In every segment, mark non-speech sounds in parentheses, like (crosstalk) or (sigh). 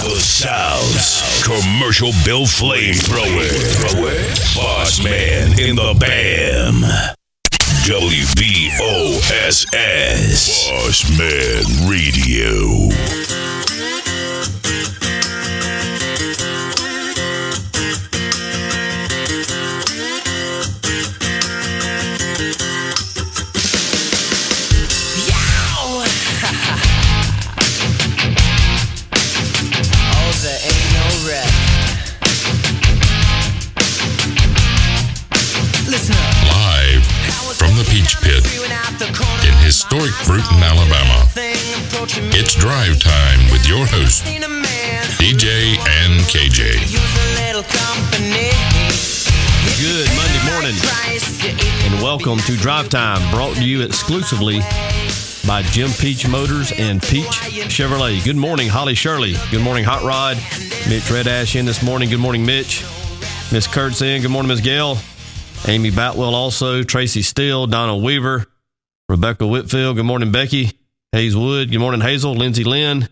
The South's commercial bill flamethrower. Boss man in the BAM. WBOSS. Boss Man Radio. It's drive time with your host, DJ and KJ. Good Monday morning. And welcome to Drive Time, brought to you exclusively by Jim Peach Motors and Peach Chevrolet. Good morning, Holly Shirley. Good morning, Hot Rod. Mitch Red Ash in this morning. Good morning, Mitch. Miss Kurtz in. Good morning, Miss Gail. Amy Batwell also. Tracy Steele. Donna Weaver. Rebecca Whitfield. Good morning, Becky. Hayes Wood. Good morning, Hazel. Lindsay Lynn.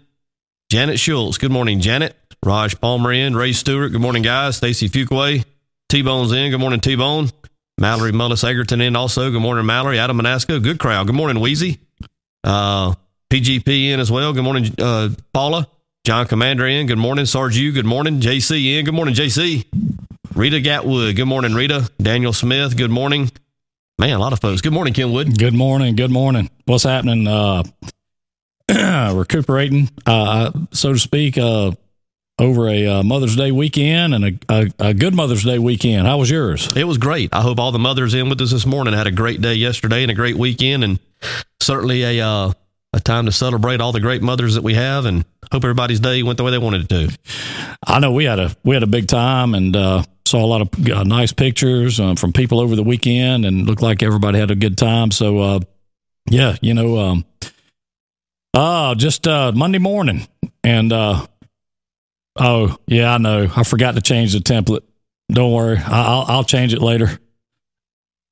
Janet Schultz. Good morning, Janet. Raj Palmer in. Ray Stewart. Good morning, guys. Stacy Fuquay. T Bone's in. Good morning, T Bone. Mallory Mullis Egerton in also. Good morning, Mallory. Adam Manasco. Good crowd. Good morning, Wheezy. Uh, PGP in as well. Good morning, uh, Paula. John Commander in. Good morning, Sarge U. Good morning, JC in. Good morning, JC. Rita Gatwood. Good morning, Rita. Daniel Smith. Good morning. Man, a lot of folks. Good morning, Kenwood. Good morning. Good morning. What's happening? Uh, (clears throat) recuperating, uh, so to speak, uh, over a uh, Mother's Day weekend and a, a, a good Mother's Day weekend. How was yours? It was great. I hope all the mothers in with us this morning had a great day yesterday and a great weekend, and certainly a uh, a time to celebrate all the great mothers that we have. And hope everybody's day went the way they wanted it to. I know we had a we had a big time and uh, saw a lot of uh, nice pictures uh, from people over the weekend, and looked like everybody had a good time. So, uh, yeah, you know, um, oh, just uh, Monday morning, and uh, oh yeah, I know I forgot to change the template. Don't worry, I- I'll I'll change it later.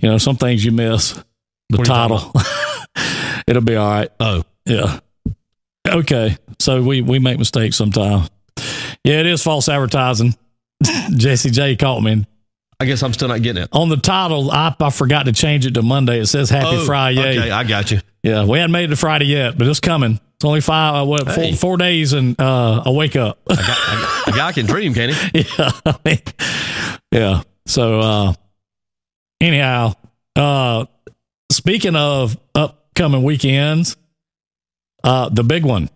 You know, some things you miss. The What title, (laughs) it'll be all right. Oh, Yeah. Okay. So we we make mistakes sometimes. Yeah, it is false advertising. Jesse J caught me I guess I'm still not getting it. on the title. I, I forgot to change it to Monday. It says Happy Oh, Friday. Okay, I got you. Yeah, we hadn't made it to Friday yet, but it's coming. It's only five, uh, what, Hey. four, four days and uh, a wake up. I got, a guy can dream, can he? (laughs) yeah. I mean, yeah. So, uh, anyhow, uh, speaking of upcoming weekends, uh, the big one,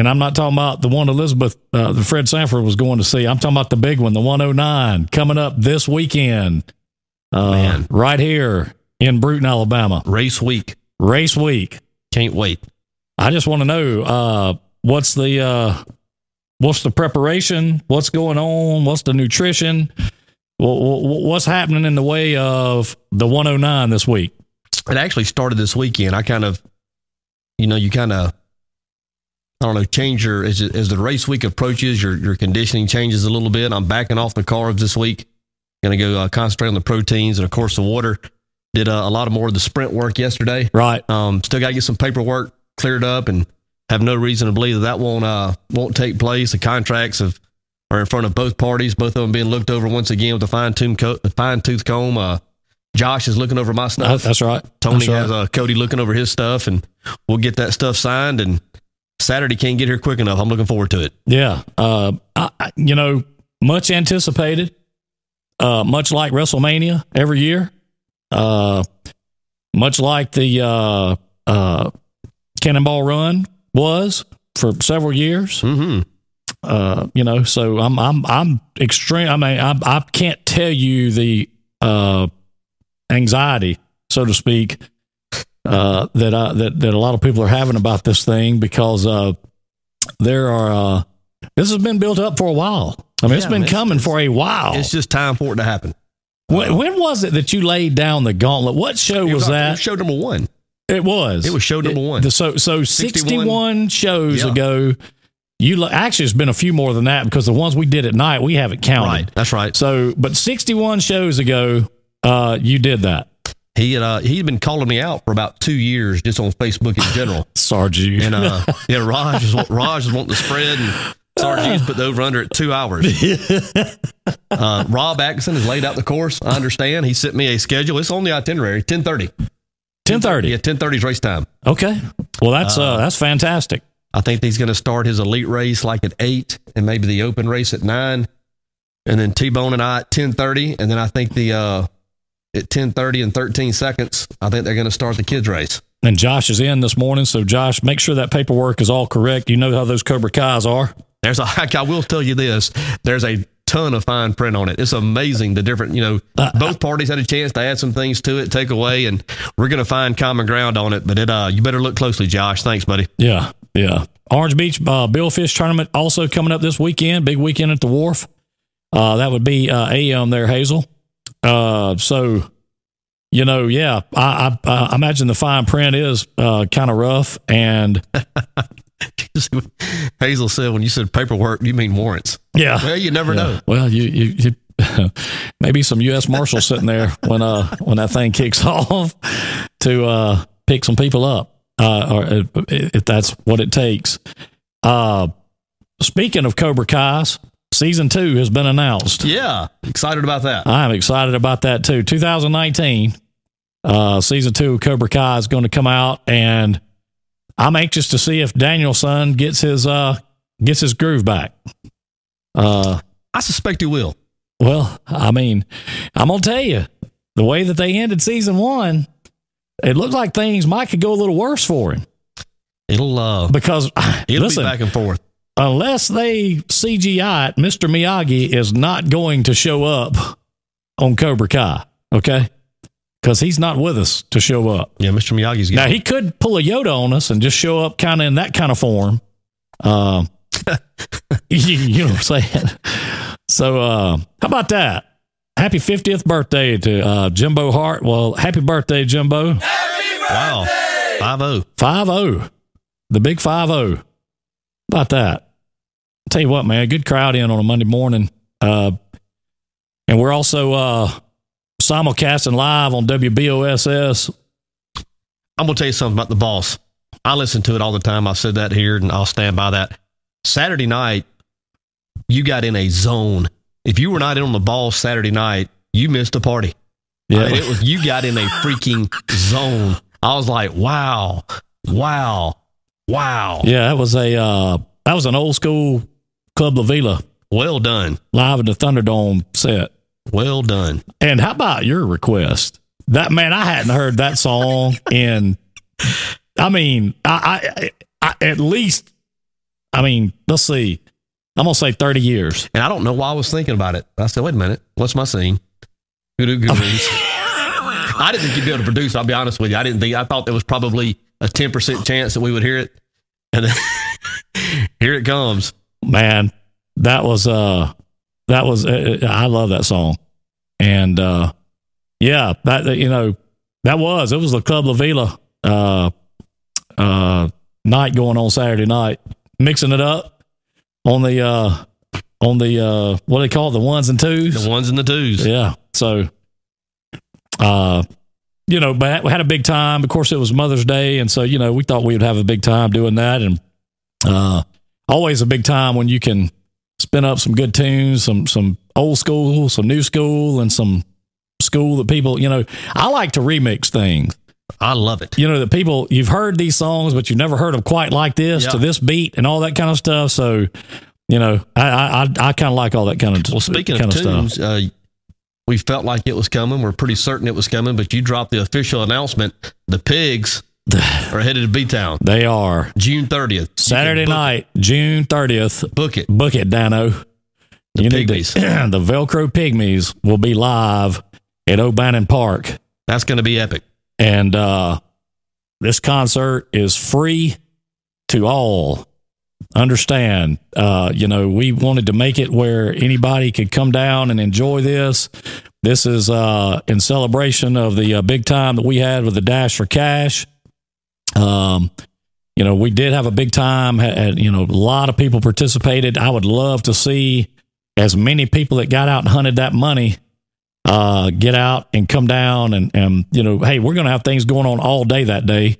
and I'm not talking about the one Elizabeth, uh, the Fred Sanford was going to see. I'm talking about the big one, the 109 coming up this weekend, uh, Man. right here in Brewton, Alabama. Race week. Race week. Can't wait. I just want to know uh, what's the uh, what's the preparation? What's going on? What's the nutrition? Wh- wh- What's happening in the way of the 109 this week? It actually started this weekend. I kind of, you know, you kind of, I don't know, change your as, as the race week approaches, your your conditioning changes a little bit. I'm backing off the carbs this week. Going to go uh, concentrate on the proteins and of course the water. Did uh, a lot of more of the sprint work yesterday. Right. Um, still got to get some paperwork cleared up, and have no reason to believe that that won't uh won't take place. The contracts have are in front of both parties, both of them being looked over once again with a fine tooth co- fine tooth comb. Uh, Josh is looking over my stuff. that's right. Tony That's right. has uh, Cody looking over his stuff, and we'll get that stuff signed. And Saturday can't get here quick enough. I'm looking forward to it. Yeah. Uh, I, you know, much anticipated, uh, much like WrestleMania every year, uh, much like the uh, uh, Cannonball Run was for several years. Mm-hmm. Uh, you know, so I'm I'm I'm extreme. I mean, I I can't tell you the uh, anxiety, so to speak, uh, that I, that that a lot of people are having about this thing because uh, there are. Uh, this has been built up for a while. I mean, it's been it's- coming it's- for a while. It's just time for it to happen. When, when was it that you laid down the gauntlet? What show It was, It that? was show number one. It was. It was show number one. The- so so 61, 61 shows Yeah. ago. You actually it's been a few more than that because the ones we did at night we haven't counted. Right. That's right. So, but 61 shows ago, uh, you did that. He had uh, he'd been calling me out for about two years just on Facebook in general. (laughs) Sarge. And uh, yeah, Raj is Raj was wanting to spread, and Sargees put the over under at two hours. (laughs) uh, Rob Atkinson has laid out the course. I understand. He sent me a schedule. It's on the itinerary. Ten thirty. Ten thirty. Yeah, ten thirty is race time. Okay. Well, that's uh, that's fantastic. I think he's going to start his elite race like at eight, and maybe the open race at nine, and then T Bone and I at ten thirty, and then I think the uh, at ten thirty and thirteen seconds, I think they're going to start the kids race. And Josh is in this morning, so Josh, make sure that paperwork is all correct. You know how those Cobra Kai's are. There's a, (laughs) I will tell you this. There's a ton of fine print on it. It's amazing the different, you know, Uh, both parties had a chance to add some things to it, take away, and we're going to find common ground on it. But it, uh, you better look closely, Josh. Thanks, buddy. Yeah, yeah. Orange Beach uh, Billfish tournament also coming up this weekend. Big weekend at the wharf. Uh, that would be uh, AM there, Hazel. Uh, so, you know, yeah, I, I, I imagine the fine print is uh, kind of rough, and (laughs) Hazel said when you said paperwork, you mean warrants. yeah, Well, you never know. Well, you, you, you (laughs) maybe some U.S. Marshals sitting there when uh when that thing kicks (laughs) off to uh pick some people up, uh, or if- if that's what it takes. Uh, speaking of Cobra Kai's, season two has been announced. Yeah, excited about that. I'm excited about that too. 2019, uh, season two of Cobra Kai is going to come out, and I'm anxious to see if Daniel-san gets his uh gets his groove back. Uh, I suspect he will. well, I mean, I'm gonna tell you, the way that they ended season one, it looked like things might could go a little worse for him It'll uh, because (sighs) it'll listen, be back and forth. Unless they CGI it, Mr. Miyagi is not going to show up on Cobra Kai, okay? Because he's not with us to show up. Yeah, Mr. Miyagi's Now he could pull a Yoda on us and just show up kind of in that kind of form. Um, you, (laughs) (laughs) you know what I'm saying? So uh, how about that? Happy 50th birthday to uh, Jimbo Hart. Well, happy birthday, Jimbo. Happy birthday! Wow, five zero. 5 0. The big 5 0. About that. Tell you what, man, good crowd in on a Monday morning. Uh, and we're also uh, simulcasting live on WBOSS. I'm gonna tell you something about the boss. I listen to it all the time. I said that here, and I'll stand by that. Saturday night, you got in a zone. If you were not in on the ball Saturday night, you missed a party. Yeah. I mean, it was you got in a freaking zone. I was like, wow, wow, wow. Yeah, that was a uh, that was an old school Club La Vela Well done, live at the Thunderdome set. well done. And how about your request? That man, I hadn't heard that song in. I mean, I, I, I at least. I mean, let's see. I'm gonna say 30 years. And I don't know why I was thinking about it. I said, wait a minute, what's my scene? Good reads. (laughs) I didn't think you'd be able to produce. I'll be honest with you. I didn't think. I thought there was probably a ten percent chance that we would hear it, and then (laughs) here it comes. Man, that was uh, that was uh, I love that song, and uh, yeah, that you know that was it was the Club La Vela uh, uh, night going on Saturday night, mixing it up on the uh, on the uh, what do they call it, the ones and twos. The ones and the twos. Yeah. So, uh, you know, but we had a big time. Of course, it was Mother's Day, and so you know, we thought we would have a big time doing that, and uh, always a big time when you can spin up some good tunes, some some old school, some new school, and some school that people, you know, I like to remix things. I love it. You know, that people you've heard these songs, but you've never heard them quite like this Yeah. to this beat and all that kind of stuff. So, you know, I I I, kind of like all that kind of Well, speaking kind of stuff. tunes, uh, we felt like it was coming. We're pretty certain it was coming, but you dropped the official announcement. The pigs (sighs) are headed to B Town They are June thirtieth, Saturday night, June 30th. Book it. Book it, Dano. The You need to- Pygmies. (clears throat) the Velcro Pygmies will be live at O'Bannon Park. That's going to be epic. And uh, this concert is free to all. Understand, uh, you know, we wanted to make it where anybody could come down and enjoy this. This is uh, in celebration of the uh, big time that we had with the Dash for Cash. Um, you know, we did have a big time. Had, you know, a lot of people participated. I would love to see as many people that got out and hunted that money uh, get out and come down and, and you know, hey, we're going to have things going on all day that day.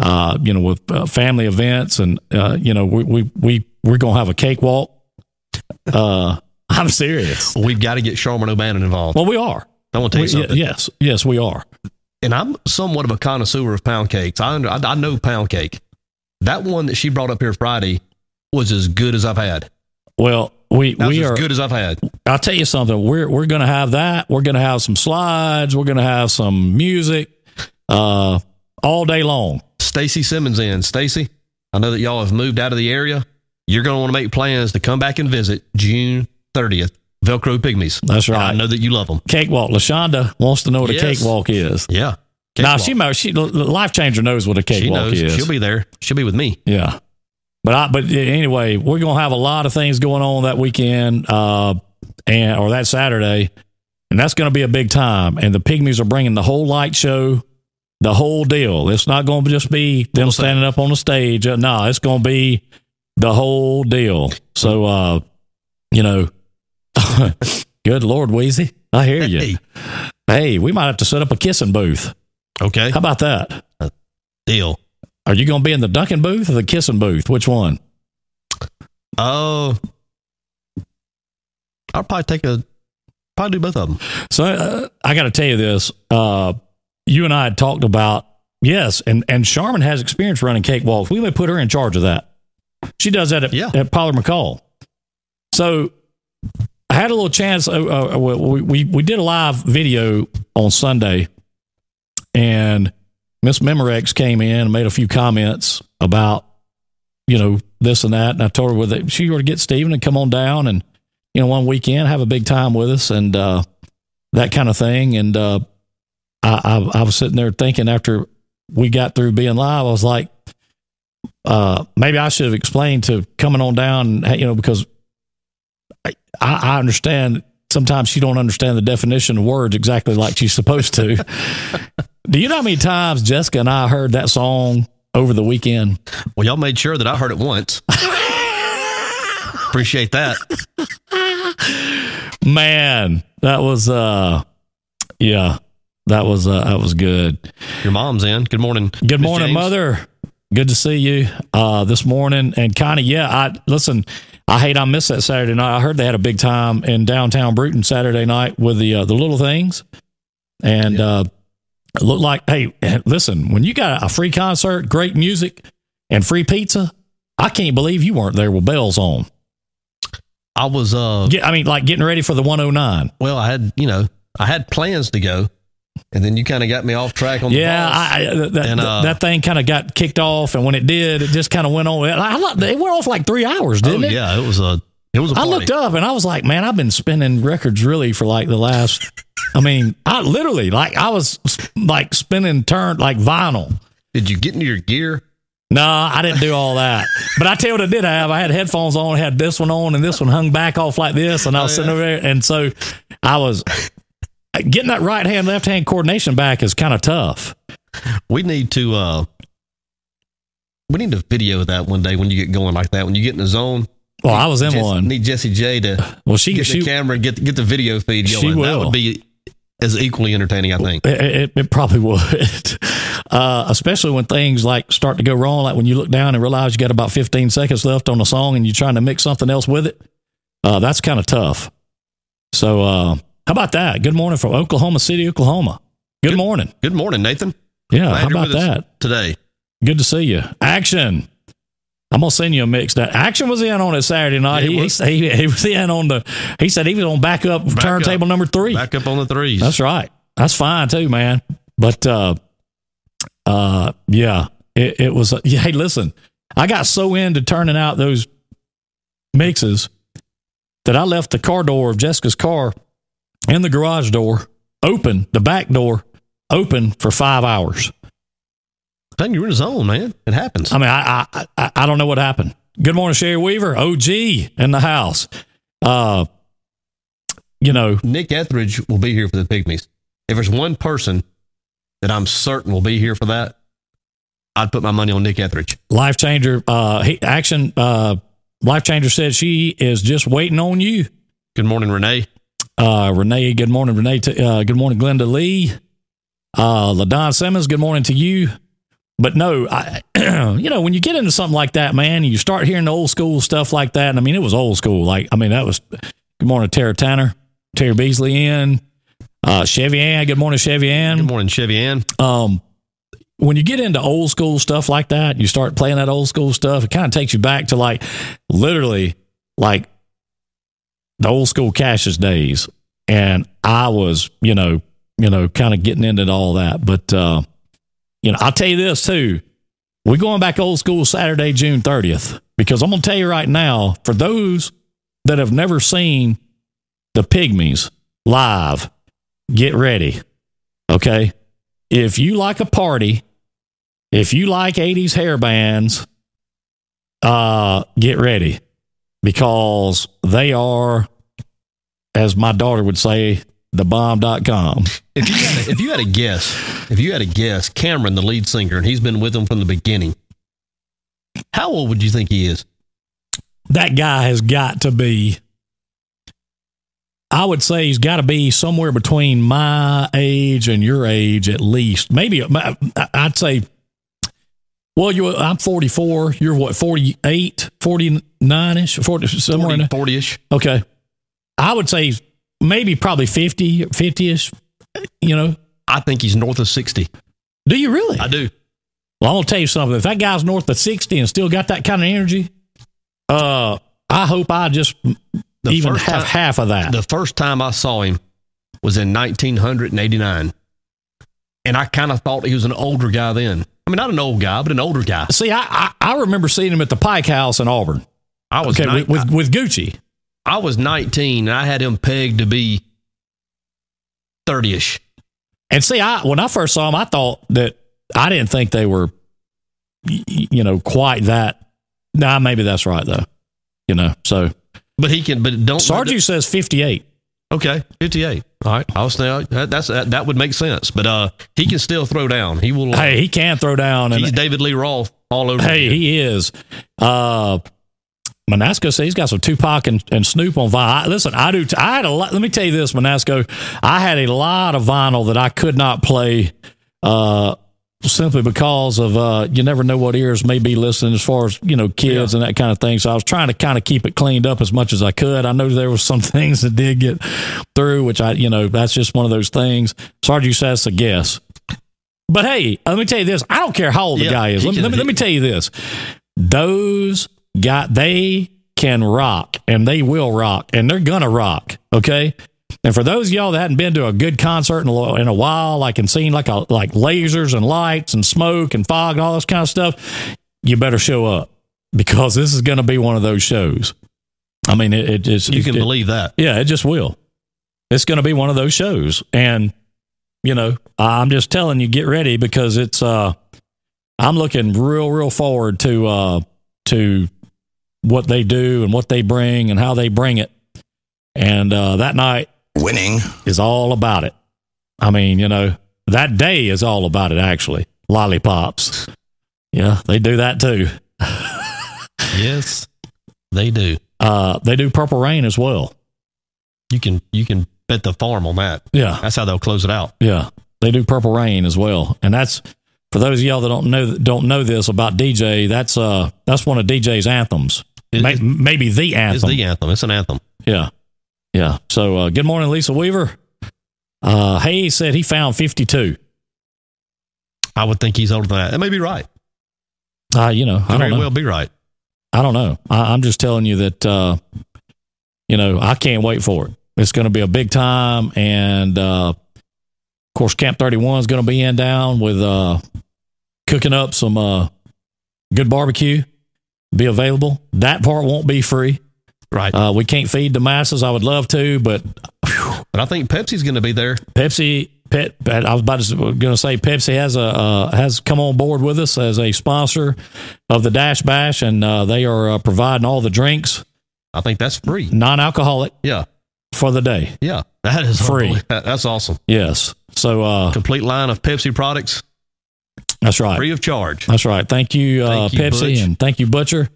Uh, you know, with uh, family events and uh, you know, we we we we're going to have a cakewalk Uh, (laughs) I'm serious. We've got to get Sharman O'Bannon involved. Well, we are. I want to tell you We- something. yes, yes, we are. And I'm somewhat of a connoisseur of pound cakes. I, under, I I know pound cake. That one that she brought up here Friday was as good as I've had. Well, we That was we as are. good as I've had. I'll tell you something. We're we're going to have that. We're going to have some slides. We're going to have some music, uh, all day long. Stacy Simmons in. Stacy, I know that y'all have moved out of the area. You're going to want to make plans to come back and visit June 30th. Velcro Pygmies. That's And right. I know that you love them. Cakewalk. Lashonda wants to know what a Yes. cakewalk is. Yeah. Now Cakewalk. she mo- she life changer knows what a she cakewalk knows. is. She'll be there. She'll be with me. Yeah. But I, but anyway, we're gonna have a lot of things going on that weekend, uh, and or that Saturday, and that's gonna be a big time. And the Pygmies are bringing the whole light show, the whole deal. It's not gonna just be them standing up on the stage. Uh, no, it's gonna be the whole deal. So, uh, you know, (laughs) good Lord, Wheezy, I hear you. Hey, Hey, we might have to set up a kissing booth. okay. How about that? Deal. Are you gonna be in the Duncan booth or the kissing booth? Which one? Oh, I'll probably take a, probably do both of them. So uh, I got to tell you this. Uh, you and I had talked about yes, and and Charmin has experience running cakewalks. We may put her in charge of that. She does that at, Yeah. at Pollard McCall. So I had a little chance. Uh, uh, we, we we did a live video on Sunday, and Miss Memorex came in and made a few comments about you know this and that, and I told her with it she were to get Steven and come on down and you know one weekend have a big time with us and. uh that kind of thing. And uh, I, I, I was sitting there thinking after we got through being live, I was like, uh, maybe I should have explained to coming on down, you know, because I, I understand sometimes she don't understand the definition of words exactly like she's supposed to. (laughs) Do you know how many times Jessica and I heard that song over the weekend? Well, y'all made sure that I heard it once. (laughs) Appreciate that. Man, that was uh, yeah, that was uh, that was good. Your mom's in. Good morning. Good Miss morning, James. mother. Good to see you uh, this morning. And Connie, yeah, I listen. I hate I missed that Saturday night. I heard they had a big time in downtown Brewton Saturday night with the uh, the little things, and uh, it looked like. Hey, listen, when you got a free concert, great music, and free pizza, I can't believe you weren't there with bells on. I was uh Get, I mean, like getting ready for the 109. well, I had you know I had plans to go, and then you kind of got me off track on the Yeah, bus. I, I, that, And, uh, that thing kind of got kicked off, and when it did, it just kind of went on. I, it went off like three hours, oh didn't it? yeah, it was a it was a I looked up and I was like, man, I've been spinning records really for like the last. I mean, I literally like I was like spinning turn like vinyl. Did you get into your gear? No, I didn't do all that. But I tell you what I did have. I had headphones on, had this one on, and this one hung back off like this, and I was Oh, sitting over there, and so I was getting that right hand left hand coordination back is kind of tough. We need to uh we need to video that one day when you get going like that. When you get in the zone, Well, I was in Jess- one. Need Jesse J to Well, she get she the camera and get get the video feed She going. That would be as equally entertaining, I think. It, it, it probably (laughs) would, uh, especially when things like start to go wrong. Like when you look down and realize you got about 15 seconds left on a song and you're trying to mix something else with it. Uh, that's kind of tough. So, uh, how about that? Good morning from Oklahoma City, Oklahoma. Good, morning. Good morning, Nathan. Yeah, Glad how about that? today? Good to see you. Action. I'm gonna send you a mix. That Action was in on it Saturday night. Yeah, he he, was. he, he, he was in on the. He said he was on backup turntable up. number three. Back up on the threes. That's right. That's fine too, man. But uh uh yeah, it, it was (laughs) yeah, hey, listen. I got so into turning out those mixes that I left the car door of Jessica's car and the garage door open, the back door open for five hours. Dang, you're in the zone, man. It happens. I mean, I I I, I don't know what happened. Good morning, Sherry Weaver, OG in the house. Uh, you know, Nick Etheridge will be here for the Pygmies. If there's one person that I'm certain will be here for that, I'd put my money on Nick Etheridge. life changer. Uh, he, action. Uh, life changer said she is just waiting on you. Good morning, Renee. Uh, Renee, good morning, Renee. T- uh, good morning, Glenda Lee. Uh, LaDon Simmons, good morning to you. but no, I, (clears throat) you know, when you get into something like that, man, and you start hearing the old school stuff like that. And I mean, it was old school. Like, I mean, that was good morning, Tara Tanner, Terry Beasley in, uh, Chevy Ann. Good morning, Chevy Ann. Good morning, Chevy Ann. Um, when you get into old school stuff like that, you start playing that old school stuff. It kind of takes you back to like literally like the old school Cassius days, and I was, you know, you know, kind of getting into all that. But uh, you know, I'll tell you this too. We're going back old school Saturday, June 30th, because I'm to tell you right now, for those that have never seen the Pygmies live, get ready. Okay. If you like a party, if you like 80s hair bands, uh, get ready because they are, as my daughter would say, the bomb.com. If you had a, if you had a guess, if you had a guess, Cameron, the lead singer, and he's been with them from the beginning. How old would you think he is? That guy has got to be, I would say he's got to be somewhere between my age and your age at least. Maybe I'd say, well, you I'm 44. You're what, 48, 49 ish, 40, somewhere in 40 ish. Okay. I would say maybe probably 50, 50 ish, you know. I think he's north of 60. Do you really? I do. Well, I'm gonna tell you something. If that guy's north of sixty and still got that kind of energy, uh, I hope I just The even have time- half of that. The first time I saw him was in 1989. And I kind of thought he was an older guy then. I mean, not an old guy, but an older guy. See, I, I I remember seeing him at the Pike House in Auburn. I was Okay, nine- with, with with Gucci. I was 19 and I had him pegged to be 30 ish. And see, I when I first saw him, I thought that I didn't think they were, you know, quite that. Nah, maybe that's right though. You know, so But he can, but don't. Sarju says fifty eight. Okay, 58. All right. I was saying that, that's, that, that would make sense. But uh, he can still throw down. He will. uh, Hey, he can throw down, and he's David Lee Roth all over. Hey, he is. Uh, Manasco says he's got some Tupac and, and Snoop on vinyl. I- Listen, I do. T- I had a lot. Let me tell you this, Manasco. I had a lot of vinyl that I could not play uh, simply because of uh, you never know what ears may be listening as far as you know kids and that kind of thing. So I was trying to kind of keep it cleaned up as much as I could. I know there was some (laughs) things that did get through, which I you know that's just one of those things. Sarge says a guess. But hey, let me tell you this. I don't care how old the guy is. Let me, let me, let me tell you this. Those got they can rock and they will rock and they're gonna rock. Okay. And for those of y'all that hadn't been to a good concert in a, in a while, like and seen like a, like lasers and lights and smoke and fog and all this kind of stuff, you better show up because this is going to be one of those shows. I mean, it, it just You can it- believe that. yeah, it just will. It's going to be one of those shows, and you know, I'm just telling you, get ready because it's. uh I'm looking real, real forward to uh to what they do and what they bring and how they bring it, and uh that night Winning. is all about it. I mean, you know, that day is all about it. Actually, lollipops. Yeah, they do that too. Yes, they do. Uh, they do Purple Rain as well. You can you can bet the farm on that. Yeah, That's how they'll close it out. Yeah, they do Purple Rain as well, and that's for those of y'all that don't know don't know this about DJ. That's uh that's one of DJ's anthems, It- May, maybe the anthem. It's the anthem. It's an anthem. yeah, yeah. So uh, good morning, Lisa Weaver. Uh, Hayes said he found fifty two. I would think he's older than that. That may be right. Uh, you know, I very know. well be right. I don't know. I, I'm just telling you that uh, you know I can't wait for it. It's going to be a big time, and uh, of course, Camp 31 is going to be in down with uh, cooking up some uh, good barbecue. Be available. That part won't be free. Right. Uh, we can't feed the masses. I would love to, but but I think Pepsi's going to be there. Pepsi. Pet, I was about to going to say Pepsi has a uh, has come on board with us as a sponsor of the Dash Bash, and uh, they are uh, providing all the drinks, I think that's free. non-alcoholic, Yeah. for the day. Yeah. That is Free. (laughs) That's awesome. Yes. So uh, Complete line of Pepsi products that's right. free of charge. That's right. Thank you, uh, Thank you, Pepsi, Butch. and thank you, Butcher.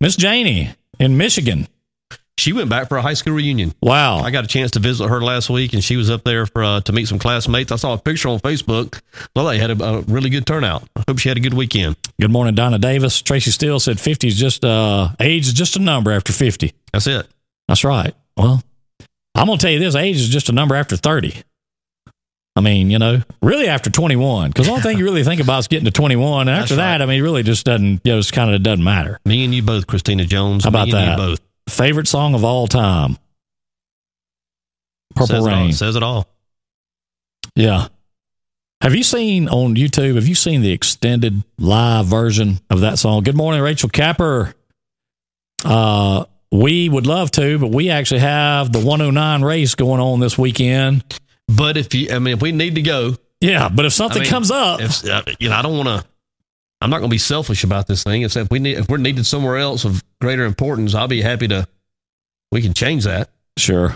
Miss Janie in Michigan. She went back for a high school reunion. Wow. I got a chance to visit her last week, and she was up there for uh, to meet some classmates. I saw a picture on Facebook. Well, they had a, a really good turnout. I hope she had a good weekend. Good morning, Donna Davis. Tracy Steele said 50 is just, uh, age is just a number after 50. That's it. That's right. Well, I'm going to tell you this age is just a number after 30. I mean, you know, really after 21, because the only thing you really think about is getting to 21. And after That's that, I mean, it really just doesn't, you know, it's kind of doesn't matter. Me and you both, Christina Jones. How about Me and that? You both. Favorite song of all time? Purple says It Rain. says it all. Yeah. Have you seen on YouTube, have you seen the extended live version of that song? Good morning, Rachel Capper. Uh, we would love to, but we actually have the 109 race going on this weekend. But if you, I mean, if we need to go, Yeah, but if I something mean, comes up, if uh, you know, I don't want to. I'm not going to be selfish about this thing. If if we need, if we're needed somewhere else of greater importance, I'll be happy to. We can change that. sure,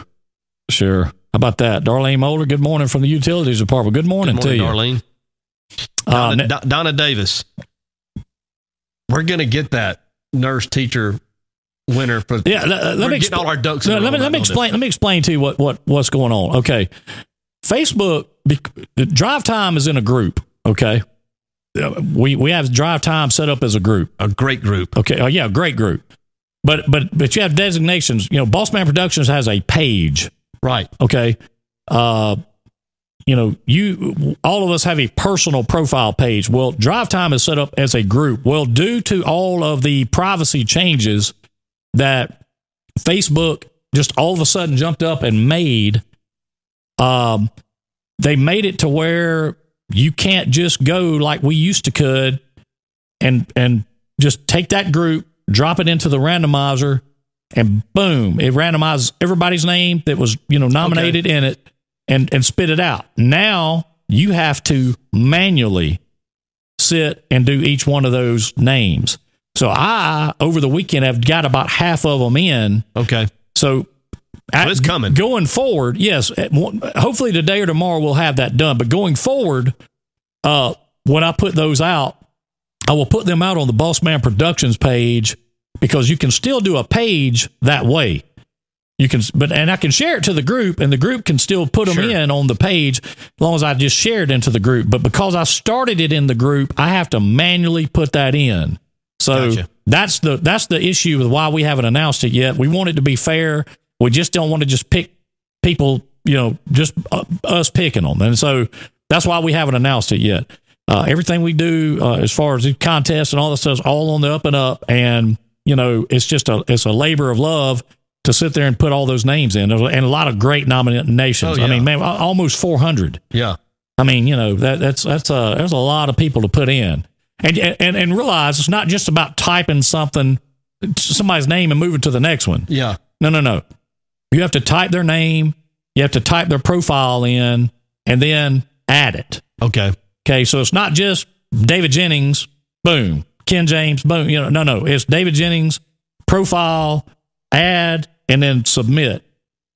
sure. How about that? Darlene Moeller, good morning from the Utilities Department. Good morning, Good morning, to you. Darlene. Uh, Donna, Do- Donna Davis. We're going to get that nurse teacher winner for. Yeah, let, let me expl- all our ducks in No, let me let me this. explain. Let me explain to you what what what's going on. Okay, Facebook. The drive time is in a group. Okay, Uh, we we have drive time set up as a group. a great group. Okay, oh yeah, great group. But but but you have designations. You know, Boss Man Productions has a page. Right. Okay, uh, you know, you all of us have a personal profile page. Well, Drive Time is set up as a group. Well, due to all of the privacy changes that Facebook just all of a sudden jumped up and made, um, they made it to where you can't just go like we used to could and and just take that group, drop it into the randomizer, and boom, it randomizes everybody's name that was you know nominated in it, and and spit it out. Now you have to manually sit and do each one of those names. So I over the weekend have got about half of them in. Okay. So. At- it's coming. Going forward, yes. Hopefully today or tomorrow we'll have that done. But going forward, uh, when I put those out, I will put them out on the Boss Man Productions page because you can still do a page that way. You can, but and I can share it to the group, and the group can still put them Sure. in on the page as long as I just share it into the group. But because I started it in the group, I have to manually put that in. So Gotcha. that's the that's the issue with why we haven't announced it yet. We want it to be fair. We just don't want to just pick people, you know, just uh, us picking them, and so that's why we haven't announced it yet. Uh, everything we do uh, as far as the contests and all that stuff is all on the up and up, and you know, it's just a it's a labor of love to sit there and put all those names in, and a lot of great nominations. Oh, I mean, man, almost four hundred. Yeah. I mean, you know, that that's that's a there's a lot of people to put in. And and and realize it's not just about typing something somebody's name and moving to the next one. Yeah. No, no, no. You have to type their name, you have to type their profile in and then add it. Okay. Okay, so it's not just David Jennings, boom, Ken James, boom, you know, no, no, it's David Jennings, profile, add and then submit.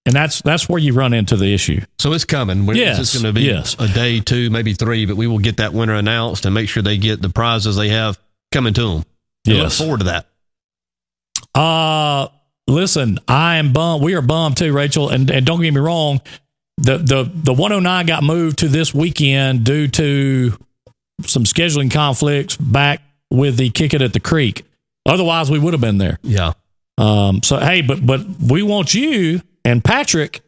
And that's that's where you run into the issue. So it's coming. We're, Yes, It's going to be yes. a day, two, maybe three, but we will get that winner announced and make sure they get the prizes they have coming to them. I look forward to that. Uh listen, I am bummed. We are bummed too, Rachel. And, and don't get me wrong, the the the 109 got moved to this weekend due to some scheduling conflicts back with the kick it at the creek. Otherwise, we would have been there. Yeah. Um, so hey, but but we want you and Patrick.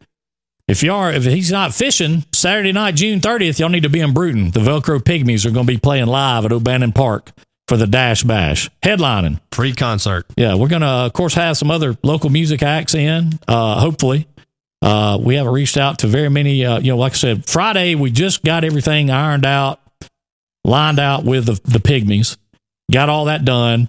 If you are, if he's not fishing Saturday night, June 30th, y'all need to be in Brewton. The Velcro Pygmies are going to be playing live at O'Bannon Park for the Dash Bash, headlining. Free concert. Yeah, we're gonna of course have some other local music acts in. Uh, hopefully, uh, we haven't reached out to very many. Uh, you know, like I said, Friday we just got everything ironed out, lined out with the the pygmies, got all that done,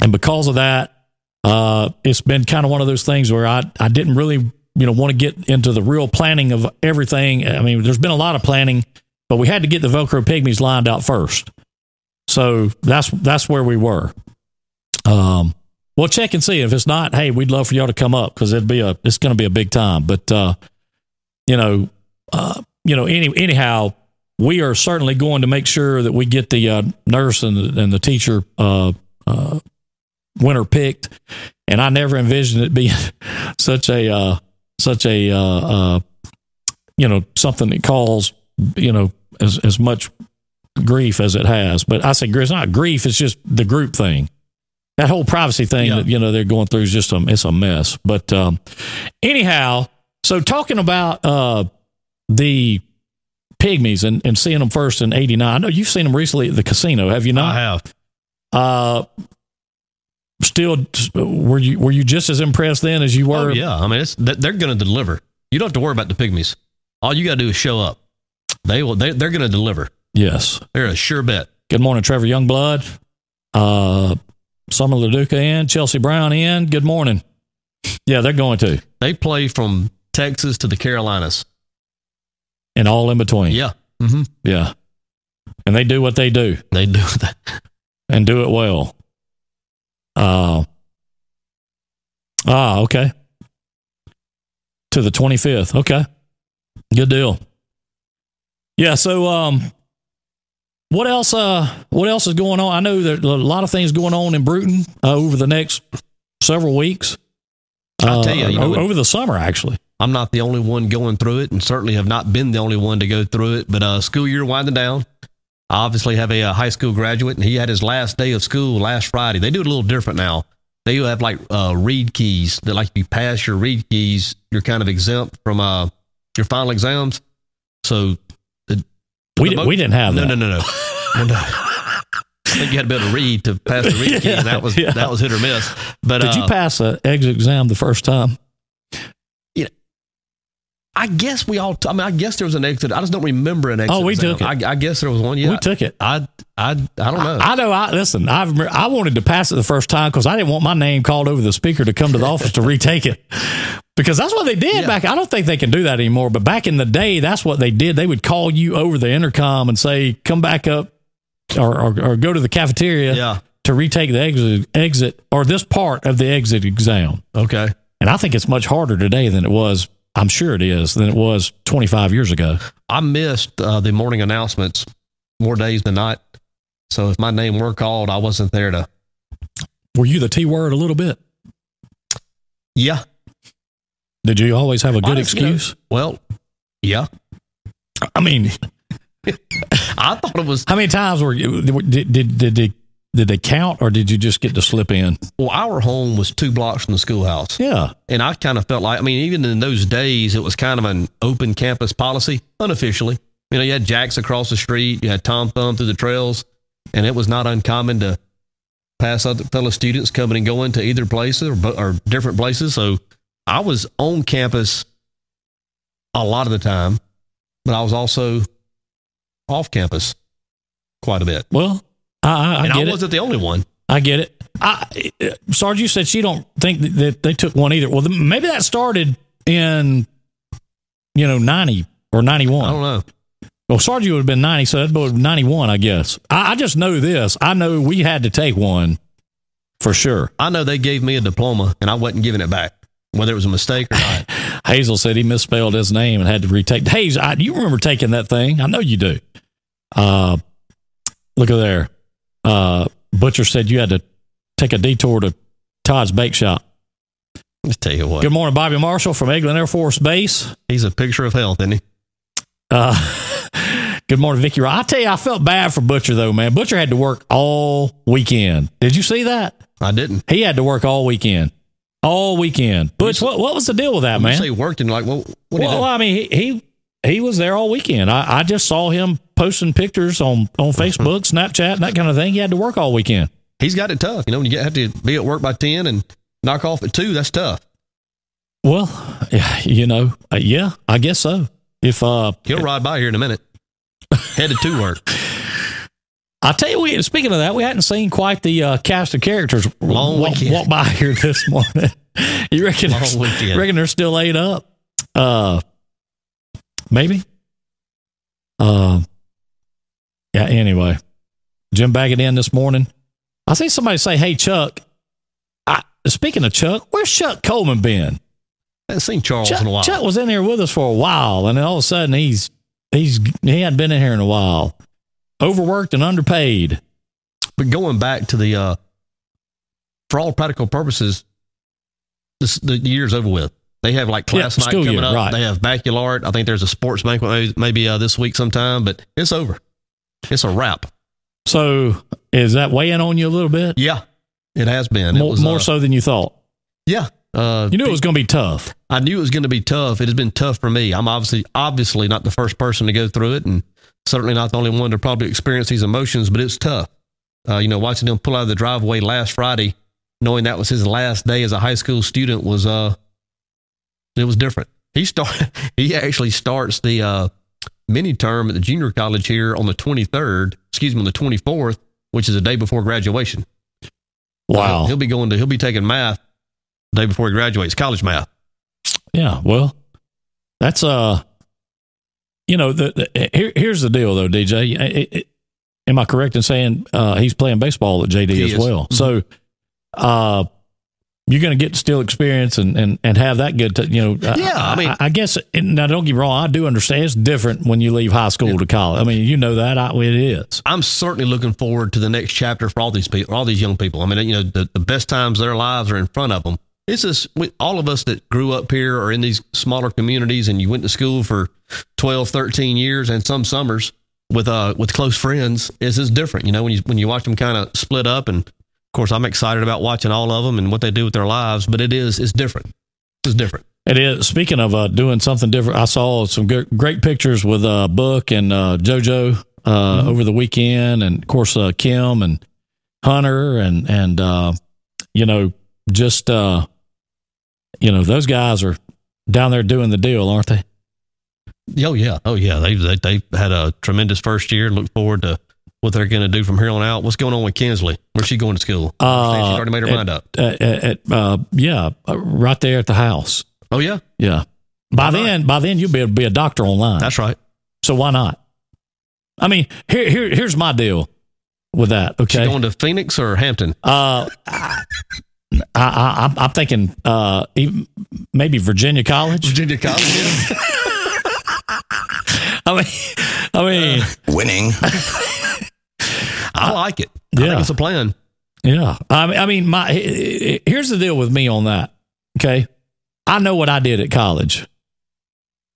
and because of that, uh, it's been kind of one of those things where I I didn't really you know want to get into the real planning of everything. I mean, there's been a lot of planning, but we had to get the Velcro pygmies lined out first. So that's that's where we were. Um, we'll check and see if it's not. Hey, we'd love for y'all to come up because it'd be a it's going to be a big time. But uh, you know, uh, you know, any anyhow, we are certainly going to make sure that we get the uh, nurse and the, and the teacher uh, uh, winner picked. And I never envisioned it being (laughs) such a uh, such a you know something that calls you know as as much grief as it has. But I say it's not grief; it's just the group thing. That whole privacy thing Yeah. that you know they're going through is just a it's a mess. But um, anyhow, so talking about uh, the pygmies and, and seeing them first in '89. I know you've seen them recently at the casino, have you not? I have. Uh, still, were you were you just as impressed then as you Oh, were? yeah. I mean, they're going to deliver. You don't have to worry about the pygmies. All you got to do is show up. They will. They, they're going to deliver. Yes. They're a sure bet. Good morning, Trevor Youngblood. Uh, Summer LaDuca in, Chelsea Brown in. Good morning. Yeah, they're going to, They play from Texas to the Carolinas. and all in between. Yeah. Mm-hmm. Yeah. And they do what they do They do (laughs) that. and do it well. Uh, ah, okay. To the 25th. Okay. Good deal. Yeah. So, um, what else? Uh, what else is going on? I know there's a lot of things going on in Brewton uh, over the next several weeks. I'll tell you, you know, over the summer, actually. I'm not the only one going through it, and certainly have not been the only one to go through it. But uh, school year winding down. I obviously have a, uh high school graduate, and he had his last day of school last Friday. They do it a little different now. They have like uh, read keys that, like, if you pass your read keys, you're kind of exempt from uh, your final exams. So We the we didn't have no, that. No, no, no, no. no. I think you had to be able to read to pass the read key, (laughs) and that was Yeah. that was hit or miss. But Did you uh, pass an exit exam the first time? I guess we all. I mean, I guess there was an exit. I just don't remember an exit. Oh, we exam. took it. I, I guess there was one. Yeah, We took it. I, I, I don't know. I know. I listen. I I wanted to pass it the first time because I didn't want my name called over the speaker to come to the (laughs) office to retake it because that's what they did Yeah. back. I don't think they can do that anymore. But back in the day, that's what they did. They would call you over the intercom and say, "Come back up," or or, or go to the cafeteria yeah. to retake the exit exit or this part of the exit exam. Okay. And I think it's much harder today than it was. I'm sure it is than it was 25 years ago. I missed uh, the morning announcements more days than not. So if my name were called, I wasn't there to. Were you the T word a little bit? Yeah. Did you always have a good Honest, you know, excuse? well, yeah. I mean, (laughs) I thought it was. how many times were you, did, did, did, they, did they count or did you just get to slip in? Well, our home was two blocks from the schoolhouse. Yeah. And I kind of felt like, I mean, even in those days, it was kind of an open campus policy, unofficially. You know, you had Jacks across the street, you had Tom Thumb through the trails, and it was not uncommon to pass other fellow students coming and going to either places or, or different places. So I was on campus a lot of the time, but I was also off campus quite a bit. Well, I, I, and I get it. wasn't the only one. I get it. I, Sarge, you said she don't think that, that they took one either. Well, then maybe that started in, you know, 90 or 91. I don't know. Well, Sarge would have been 90, so that'd be 91, I guess. I, I just know this. I know we had to take one for sure. I know they gave me a diploma and I wasn't giving it back, whether it was a mistake or not. (laughs) Hazel said he misspelled his name and had to retake. Hazel, I, you remember taking that thing? I know you do. Uh, look at there. Uh, Butcher said you had to take a detour to Todd's Bake Shop. Let's tell you what. Good morning, Bobby Marshall from Eglin Air Force Base. He's a picture of health, isn't he? Uh, (laughs) good morning, Vicky. I tell you, I felt bad for Butcher though, man. Butcher had to work all weekend. Did you see that? I didn't. He had to work all weekend, all weekend. Butch, what what was the deal with that, man? He worked and like, well, what you Well. I mean, he, he he was there all weekend. I, I just saw him posting pictures on on Facebook, Snapchat, and that kind of thing. He had to work all weekend. He's got it tough. You know, when you have to be at work by 10 and knock off at 2, that's tough. Well, you know, uh, yeah, I guess so. If uh, He'll ride by here in a minute. Headed to work. (laughs) I tell you, we speaking of that, we hadn't seen quite the uh, cast of characters Long walk, weekend. walk by here this (laughs) morning. you reckon? Long they're- weekend. Reckon they're still laid up? Uh, maybe. Uh, yeah. Anyway, Jim Baggett in this morning. I see somebody say, "Hey, Chuck." I, speaking of Chuck, where's Chuck Coleman been? I haven't seen Charles Chuck, in a while. Chuck was in here with us for a while, and then all of a sudden he's he's he hadn't been in here in a while. Overworked and underpaid. But going back to the, uh, for all practical purposes, this, the year's over with. They have like class Yeah, night coming year, up. right. They have backyard. I think there's a sports banquet maybe, maybe uh, this week sometime, but it's over. It's a wrap. So is that weighing on you a little bit? Yeah, it has been. It more was, more uh, so than you thought. Yeah. Uh, You knew it was going to be tough. I knew it was going to be tough. It has been tough for me. I'm obviously obviously not the first person to go through it, and certainly not the only one to probably experience these emotions. But it's tough. Uh, you know, watching him pull out of the driveway last Friday, knowing that was his last day as a high school student was uh, it was different. He start (laughs) he actually starts the uh, mini term at the junior college here on the 23rd. Excuse me, on the 24th, which is the day before graduation. Wow. He'll be going to he'll be taking math the day before he graduates, college math. Yeah, well, that's uh, you know, the, the here, here's the deal though, DJ. It- it- am I correct in saying uh, he's playing baseball at JD He as is. well? Mhm. So, uh, you're going to get to still experience and, and, and have that good, t- you know. Yeah, I mean- I, guess. and Now, don't get me wrong. I do understand it's different when you leave high school to college. I mean, you know that I, it is. I'm certainly looking forward to the next chapter for all these people, all these young people. I mean, you know, the, the best times of their lives are in front of them. It's just we, all of us that grew up here or in these smaller communities and you went to school for 12, 13 years and some summers with, uh, with close friends. It's just different. You know, when you, when you watch them kind of split up and of course I'm excited about watching all of them and what they do with their lives, but it is, it's different. It's different. It is. Speaking of uh, doing something different, I saw some good, great pictures with uh, Book and uh, JoJo uh, over the weekend, and of course uh, Kim and Hunter, and and uh, you know just uh, you know those guys are down there doing the deal, aren't they? Oh yeah, oh yeah. They they they had a tremendous first year. Look forward to what they're going to do from here on out. What's going on with Kinsley? Where's she going to school? I understand she's already made her at- mind up. At, at, uh, yeah, uh, right there at the house. Oh yeah, Yeah. By Why not? then, by then you'll be able to be a doctor online. that's right. so why not? I mean, here, here, here's my deal with that. She Okay. going to Phoenix or Hampton? Uh, I, I, I'm- I'm thinking uh, even maybe Virginia College. Virginia College. (laughs) I mean, I mean, Winning. (laughs) I like it. I Yeah. think it's a plan. yeah. I mean, I mean, my here's the deal with me on that. Okay, I know what I did at college.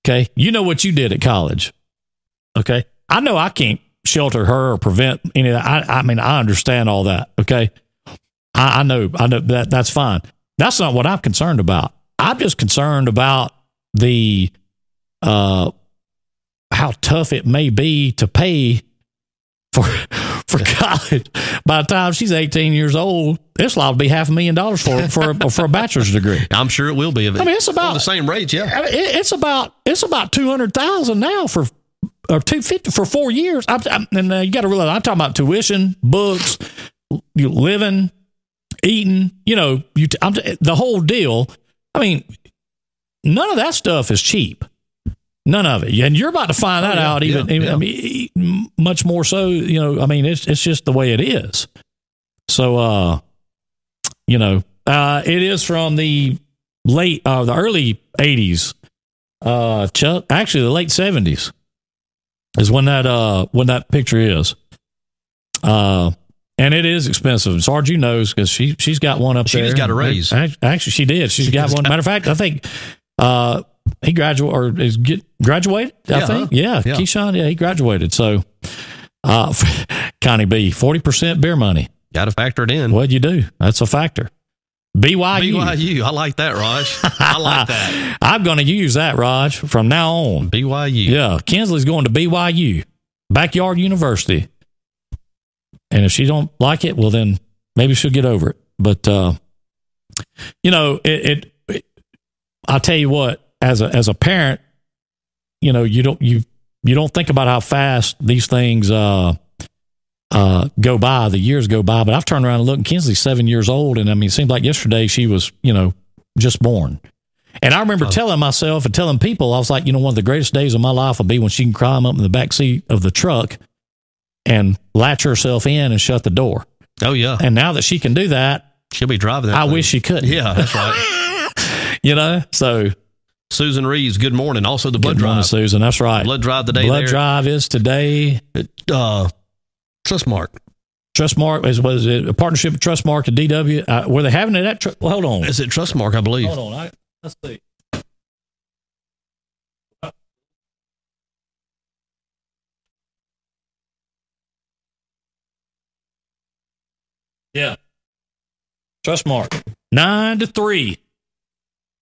Okay, you know what you did at college. Okay, I know I can't shelter her or prevent any of that. I, I mean, I understand all that. Okay, I, I know, I know that that's fine. That's not what I'm concerned about. I'm just concerned about the uh how tough it may be to pay for (laughs) for college. By the time she's 18 years old, this law will be half a million dollars for for a, for a bachelor's degree. (laughs) I'm sure it will be. I mean, it's about the same rate. Yeah. I mean, it- it's about it's about two hundred thousand now for or two fifty for four years. I'm, I'm, and uh, you got to realize I'm talking about tuition, books, you living, eating. You know, you t- I'm, the whole deal. I mean, none of that stuff is cheap. None of it, and you're about to find that Oh, yeah, out. Even, yeah, even- yeah. I mean, much more so. You know, I mean, it's it's just the way it is. So, uh, you know, uh, it is from the late, uh, the early '80s. Uh, Chuck, actually, the late '70s is when that uh when that picture is. Uh, and it is expensive. Sarge knows because she she's got one up there. She's got a raise. Act- Actually, she did. She's She got one. Matter of fact, I think uh he graduated or is get graduated. I Yeah, think. huh? Yeah, Yeah. Keyshawn. Yeah, he graduated. So, uh, (laughs) Connie B, forty percent beer money. Got to factor it in. What'd you do? That's a factor. BYU. BYU. I like that, Raj. I like that. (laughs) I'm going to use that, Raj, from now on. BYU. Yeah, Kinsley's going to BYU, Backyard University. And if she don't like it, well, then maybe she'll get over it. But uh, you know, it, it, it. I tell you what, as a as a parent, you know, you don't you you don't think about how fast these things uh, uh, go by. The years go by. But I've turned around and looked. and Kinsley's seven years old, and I mean, it seems like yesterday she was, you know, just born. And I remember telling myself and telling people, I was like, you know, one of the greatest days of my life will be when she can climb up in the back seat of the truck and latch herself in and shut the door. Oh yeah. And now that she can do that, She'll be driving that. I thing. wish she couldn't. Yeah, that's right. (laughs) You know, so Susan Reeves. Good morning. Also the blood good morning, drive. Susan. That's right. Blood drive today. Blood there. drive is today. Uh, Trustmark. Trustmark is was it a partnership with Trustmark and DW? Uh, were they having it at? Tr- well, hold on, Is it Trustmark? I believe. hold on. I, let's see. Yeah. Trustmark. Nine to three.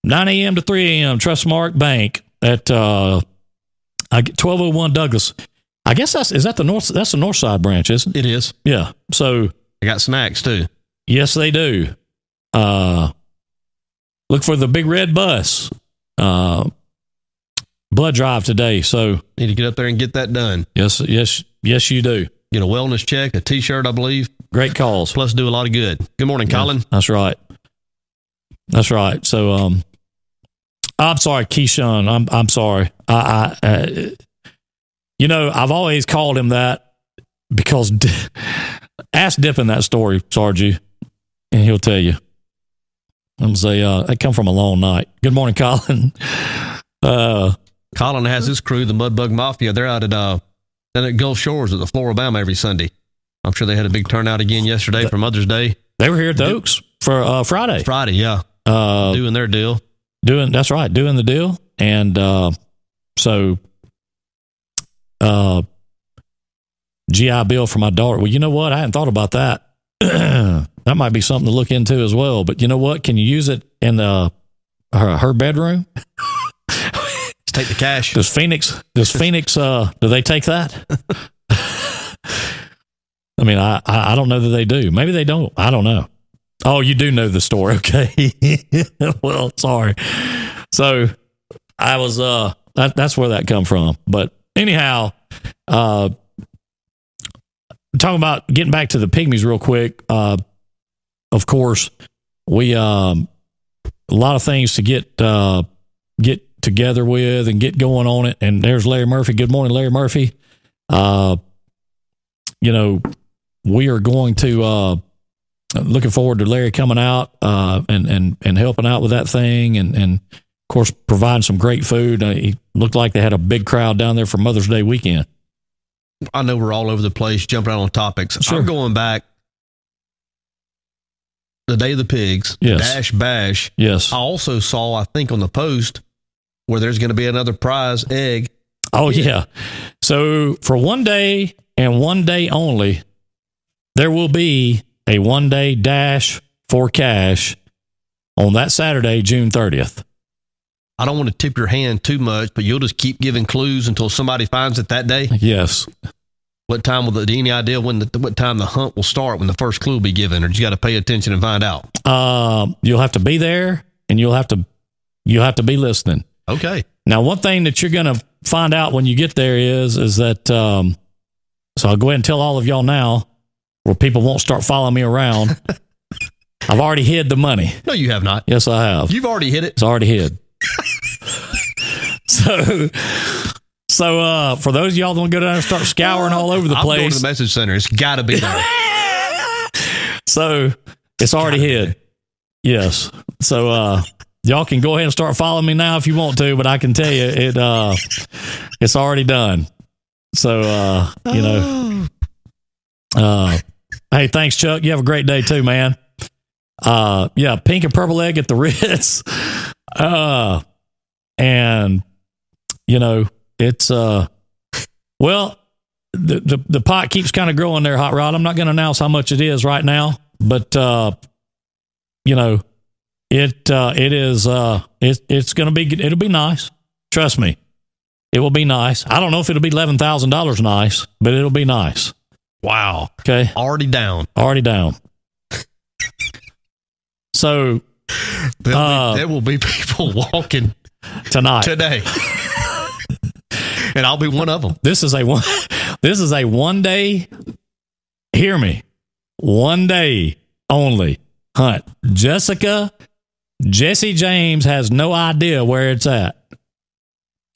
9 a.m. to 3 a.m. Trustmark Bank at uh 1201 Douglas. I guess that's is that the north that's the north side branch, isn't it? It is. Yeah. So I got snacks too. yes they do. Uh look for the big red bus. Uh blood drive today. So Need to get up there and get that done. yes, yes, yes you do. Get a wellness check, a T-shirt, I believe. Great calls. Plus, do a lot of good. Good morning, Colin. That's right. That's right. So, um, I'm sorry, Keyshawn. I'm I'm sorry. I, I uh, you know, I've always called him that because (laughs) ask Dip in that story, Sarge, and he'll tell you. I'm say, uh, I come from a long night. Good morning, (laughs) Colin. Uh, Colin has his crew, the Mudbug Mafia. They're out at uh, down at Gulf Shores at the Flora-Bama every Sunday. I'm sure they had a big turnout again yesterday for Mother's Day. they were here at the Oaks for uh, Friday. Friday, yeah, Uh, doing their deal. Doing that's right doing the deal. And uh so uh gi bill for my daughter. Well you know what? I hadn't thought about that. (clears throat) That might be something to look into as well. But you know what? Can you use it in the her, her bedroom? Let's take the cash. does phoenix does phoenix uh do they take that? (laughs) I mean I i don't know that they do. Maybe they don't. I don't know oh you do know the story (laughs) okay well sorry so i was uh that, that's where that come from but anyhow uh talking about getting back to the pygmies real quick uh of course we um a lot of things to get uh get together with and get going on it. And there's Larry Murphy. Good morning, Larry Murphy. Uh, you know, we are going to uh, looking forward to Larry coming out uh, and and and helping out with that thing, and and of course providing some great food. Uh, he looked like they had a big crowd down there for Mother's Day weekend. I know we're all over the place, jumping out on topics. Sure. I'm going back the day of the pigs, Yes. dash bash. Yes. I also saw, I think, on the post where there's going to be another prize egg. Oh yeah. So for one day and one day only, there will be a one day dash for cash on that Saturday, June 30th. I don't want to tip your hand too much, but you'll just keep giving clues until somebody finds it that day. Yes. What time will the any idea when the what time the hunt will start? When the first clue will be given, or you got to pay attention and find out? Um, you'll have to be there and you'll have to you'll have to be listening. Okay, Now, one thing that you're going to find out when you get there is is that um, so I'll go ahead and tell all of y'all now where people won't start following me around. (laughs) I've already hid the money. no, you have not. Yes, I have. You've already hid it. It's already hid. (laughs) so, so uh, for those of y'all that want to go down and start scouring all over the I'm going to place, the message center. It's got to be there. (laughs) so it's already hid. Yes. So uh, y'all can go ahead and start following me now if you want to, but I can tell you it uh, it's already done. So uh, you know, (gasps) uh, hey, thanks, Chuck. You have a great day too, man. Uh, yeah, pink and purple egg at the (laughs) Ritz. Uh, and you know, it's uh, well, the the, the pot keeps kind of growing there, Hot Rod. I'm not going to announce how much it is right now, but uh, you know, it uh, it is uh, it, it's going to be it'll be nice. Trust me, it will be nice. I don't know if it'll be eleven thousand dollars nice, but it'll be nice. Wow, Okay, already down. already down. So There'll Uh, there will be people (laughs) walking tonight, today, and I'll be one of them. this is a one. This is a one day. Hear me, one day only hunt. Jessica, Jesse James has no idea where it's at.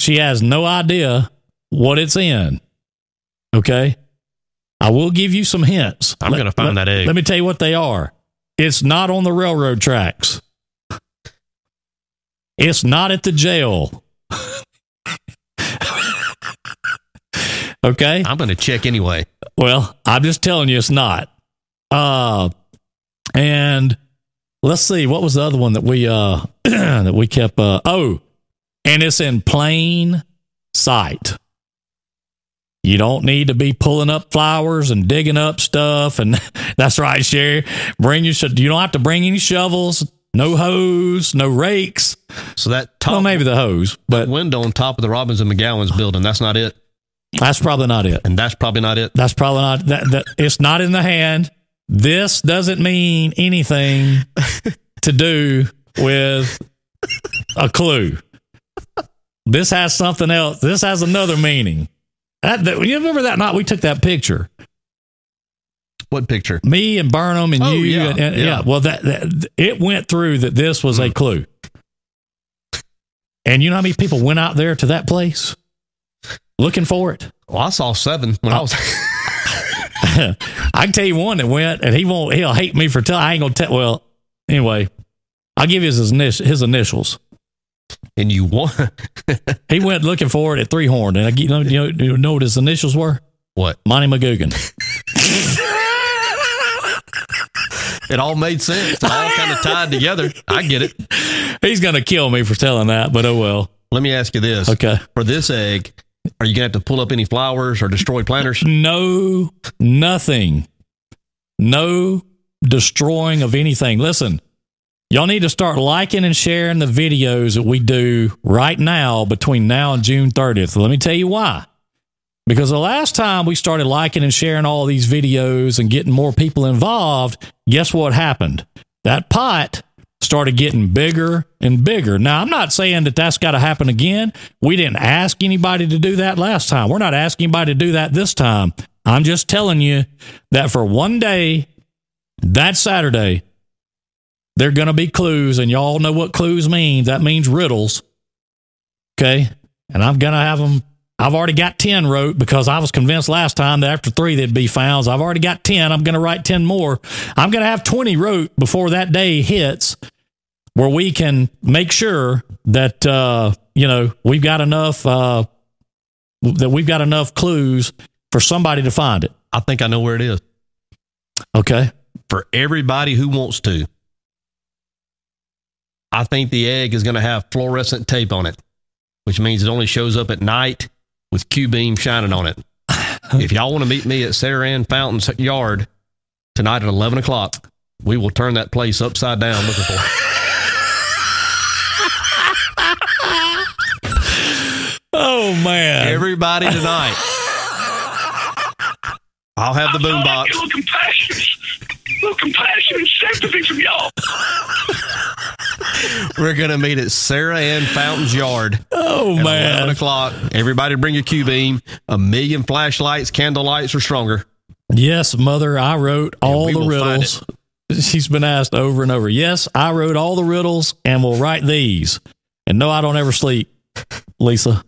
She has no idea what it's in. Okay, I will give you some hints. I'm gonna find that egg. Let me tell you what they are. It's not on the railroad tracks. It's not at the jail. (laughs) okay. I'm going to check anyway. Well, I'm just telling you it's not. Uh, and let's see, what was the other one that we uh (clears throat) that we kept? Uh, oh, and it's in plain sight. You don't need to be pulling up flowers and digging up stuff. And (laughs) that's right, Sherry. Bring your. You don't have to bring any shovels, no hose, no rakes. So that top Well, maybe the hose, but window on top of the Robbins and McGowan's building, that's not it. that's probably not it. And that's probably not it. That's probably not that, that it's not in the hand. This doesn't mean anything (laughs) to do with a clue. This has something else. This has another meaning. That, that- you remember that night we took that picture? What picture? Me and Burnham and Oh, you. yeah, and, and- yeah. yeah. Well, that, that it went through that this was a mm. clue. And you know how many people went out there to that place looking for it? Well, I saw seven when I oh. was. (laughs) (laughs) I can tell you one that went, and he won't. He'll hate me for telling. I ain't gonna tell. Well, anyway, I'll give you his his initials. And you won. (laughs) He went looking for it at Three Horn, and I, you know, you know, you know what his initials were? what? Monty McGugan. (laughs) It all made sense. It all kind of (laughs) tied together. I get it. He's gonna kill me for telling that, but oh well. Let me ask you this. Okay. For this egg, are you going to have to pull up any flowers or destroy planters? No, nothing. No destroying of anything. Listen, y'all need to start liking and sharing the videos that we do right now between now and June 30th. Let me tell you why. Because the last time we started liking and sharing all these videos and getting more people involved, guess what happened? That pot started getting bigger and bigger. Now, I'm not saying that that's got to happen again. We didn't ask anybody to do that last time. We're not asking anybody to do that this time. I'm just telling you that for one day, that Saturday, there are going to be clues, and y'all know what clues means. That means riddles. Okay. And I'm going to have them. I've already got 10 wrote because I was convinced last time that after three they'd be found. So I've already got 10. I'm going to write 10 more. I'm going to have 20 wrote before that day hits where we can make sure that, uh, you know, we've got enough, uh, that we've got enough clues for somebody to find it. I think I know where it is. Okay. For everybody who wants to, I think the egg is going to have fluorescent tape on it, which means it only shows up at night with Q beam shining on it. (laughs) if y'all want to meet me at Sarah Ann Fountain's yard tonight at 11 o'clock, we will turn that place upside down looking for it. (laughs) (laughs) Oh, man. Everybody tonight. I'll have the boom box. Little compassion. Little compassion and sympathy from y'all. We're going to meet at Sarah Ann Fountain's yard. oh, man. 11 o'clock. Everybody bring your Q beam. A million flashlights, candle lights are stronger. Yes, mother, I wrote all the riddles. (laughs) She's been asked over and over. Yes, I wrote all the riddles and will write these. And no, I don't ever sleep, Lisa.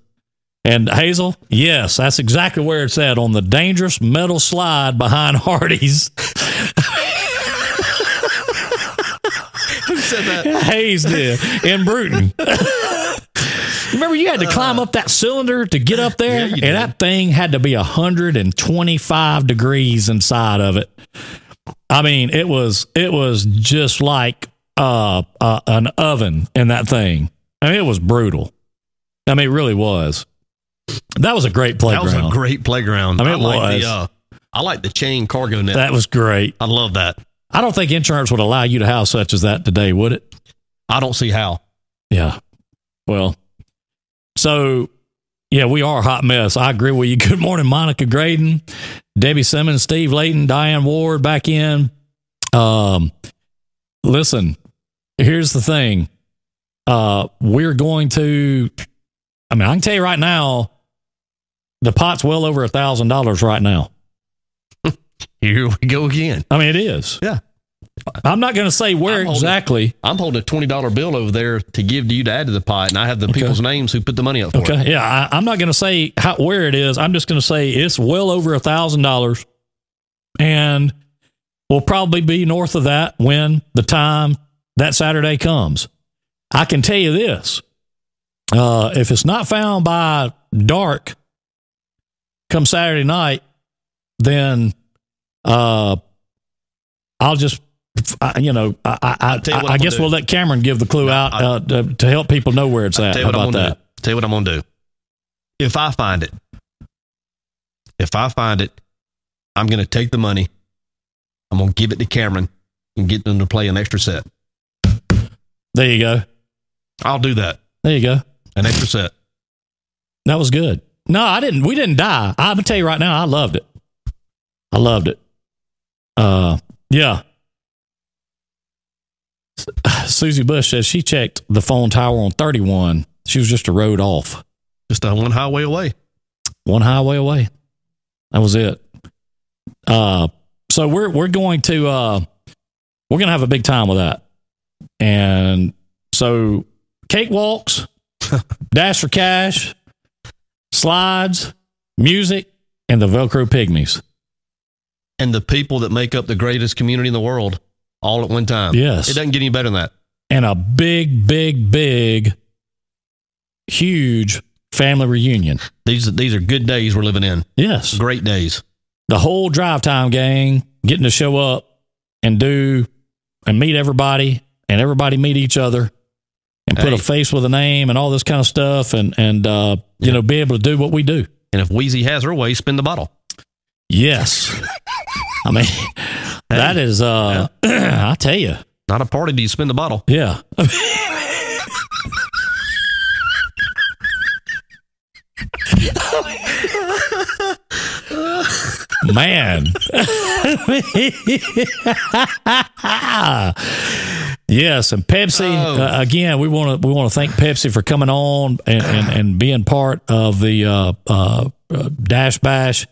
And Hazel, yes, that's exactly where it's at on the dangerous metal slide behind (laughs) Hardy's. Said that? (laughs) Hayes did in Brewton. Remember, you had to climb up that cylinder to get up there, Yeah, and did. that thing had to be 125 degrees inside of it. I mean, it was it was just like uh, uh, an oven in that thing. I mean, it was brutal. I mean, it really was. That was a great playground. That was a great playground. I mean, it like was. the uh, I like the chain cargo net. that was great. I love that. I don't think insurance would allow you to have such as that today, would it? I don't see how. Yeah. Well, so yeah, we are a hot mess. I agree with you. (laughs) Good morning, Monica Graydon, Debbie Simmons, Steve Layton, Diane Ward back in. Um, listen, here's the thing. Uh, we're going to, I mean, I can tell you right now, the pot's well over a thousand dollars right now. Here we go again. I mean, it is. Yeah. I'm not going to say where I'm holding- exactly. I'm holding a twenty dollar bill over there to give to you to add to the pot, and I have the people's names who put the money up for it. Okay. Yeah. I, I'm not going to say how, where it is. I'm just going to say it's well over a thousand dollars and will probably be north of that when the time that Saturday comes. I can tell you this. Uh, if it's not found by dark come Saturday night, then, uh, I'll just, I, you know, I, I, you I, I guess we'll do. let Cameron give the clue out uh, to, to help people know where it's at. Tell you what I'm about that? do. Tell you what I'm gonna do. If I find it, if I find it, I'm gonna take the money. I'm gonna give it to Cameron and get them to play an extra set. There you go. I'll do that. There you go. An extra set. That was good. No, I didn't. We didn't die. I'm gonna tell you right now, I loved it. I loved it. Uh, yeah. Susie Bush says she checked the phone tower on 31. She was just a road off, Just a one highway away. one highway away. That was it. Uh, so we're we're going to uh, we're gonna have a big time with that, and so cakewalks, (laughs) dash for cash, slides, music, and the Velcro Pygmies. And the people that make up the greatest community in the world all at one time. Yes. It doesn't get any better than that. and a big, big, big, huge family reunion. These these are good days we're living in. Yes. Great days. The whole drive time gang getting to show up and do and meet everybody and everybody meet each other and put Hey. a face with a name and all this kind of stuff and, and, uh, you know, be able to do what we do. And if Wheezy has her way, spin the bottle. Yes. (laughs) I mean, (laughs) that is, uh, I tell you, Not a party, do you spin the bottle? yeah. (laughs) Man. (laughs) yes, and Pepsi Oh. uh, again. We want to we want to thank Pepsi for coming on and, and, and being part of the uh, uh, uh, Dash Bash.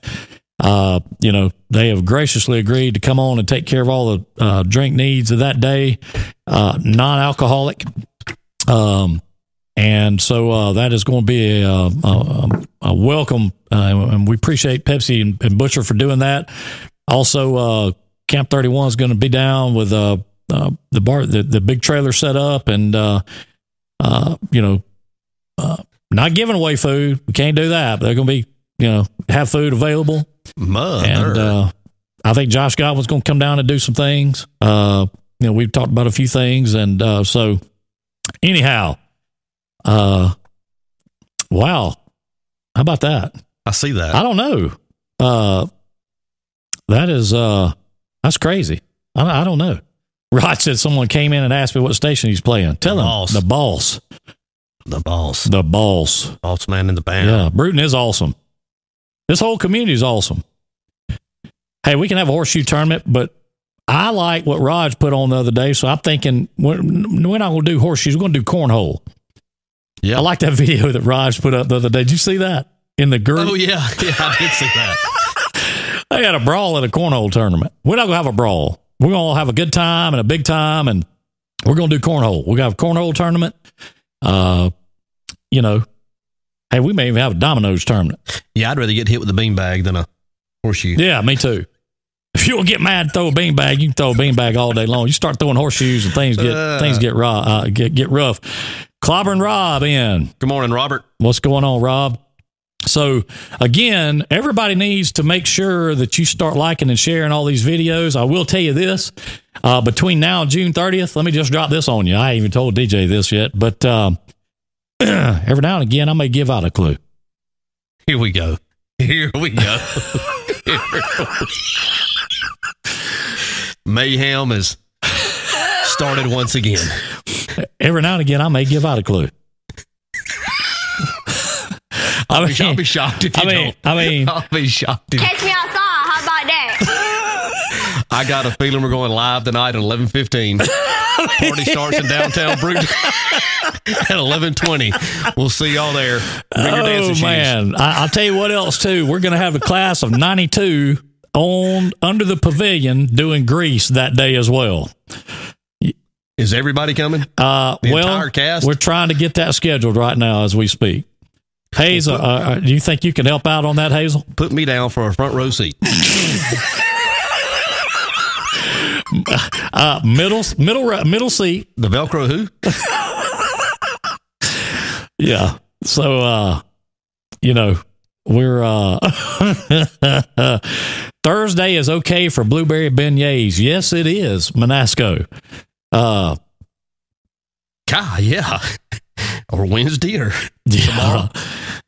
Uh, you know, they have graciously agreed to come on and take care of all the uh, drink needs of that day, uh, non-alcoholic. Um, and so uh, that is going to be a, a, a, welcome, uh, and we appreciate Pepsi and, and Butcher for doing that. Also, uh, Camp Thirty One is going to be down with the bar, the, the big trailer set up, and you know, uh, not giving away food. We can't do that. But they're going to be, you know, have food available. Mother. And uh, I think Josh Godwin's going to come down and do some things. Uh, you know, we've talked about a few things, and uh, so anyhow, uh, wow, how about that? I see that. I don't know. Uh, that is uh, that's crazy. I, I don't know. (laughs) Rod said someone came in and asked me what station he's playing. Tell The him Boss. the boss, the boss. the boss. Boss man in the band. Yeah, Brewton is awesome. This whole community is awesome. Hey, we can have a horseshoe tournament, but I like what Raj put on the other day. So I'm thinking we're, we're not going to do horseshoes. We're going to do cornhole. Yeah. I like that (laughs) video that Raj put up the other day. Did you see that in the group? Oh, yeah. (laughs) Yeah, I did see that. (laughs) They had a brawl at a cornhole tournament. We're not going to have a brawl. We're going to have a good time and a big time, and we're going to do cornhole. We're going to have a cornhole tournament. Uh, you know, hey, we may even have a dominoes tournament. Yeah, I'd rather get hit with a beanbag than a horseshoe. Yeah, me too. If you want to get mad, and throw a beanbag. You can throw a beanbag all day long. You start throwing horseshoes and things get Uh. things get raw, uh, get get rough. Clobber and Rob in. Good morning, Robert. What's going on, Rob? So again, everybody needs to make sure that you start liking and sharing all these videos. I will tell you this: uh, between now and June 30th, let me just drop this on you. I even told DJ this yet, but um, (clears throat) every now and again, I may give out a clue. Here we go. Here we go. Mayhem has started once again. Every now and again, I may give out a clue. I I'll be, I'll be shocked if you I mean, don't. I mean, I'll be shocked if Catch me outside. How about that? I got a feeling we're going live tonight at eleven fifteen. (laughs) Party starts in downtown Brewton (laughs) at eleven twenty. We'll see y'all there. Bring your dancing oh man, I, I'll tell you what else too. We're going to have a class of '92 on under the pavilion doing Grease that day as well. Is everybody coming? Uh, The well, entire cast? we're trying to get that scheduled right now as we speak. Hazel, uh, uh, do you think you can help out on that, Hazel? Put me down for a front row seat. (laughs) (laughs) Uh, middle, middle, middle seat. The Velcro who? (laughs) Yeah. So, uh, you know, we're uh, (laughs) Thursday is okay for blueberry beignets. Yes, it is, Monasco. Uh, God, yeah. or Wednesday or yeah,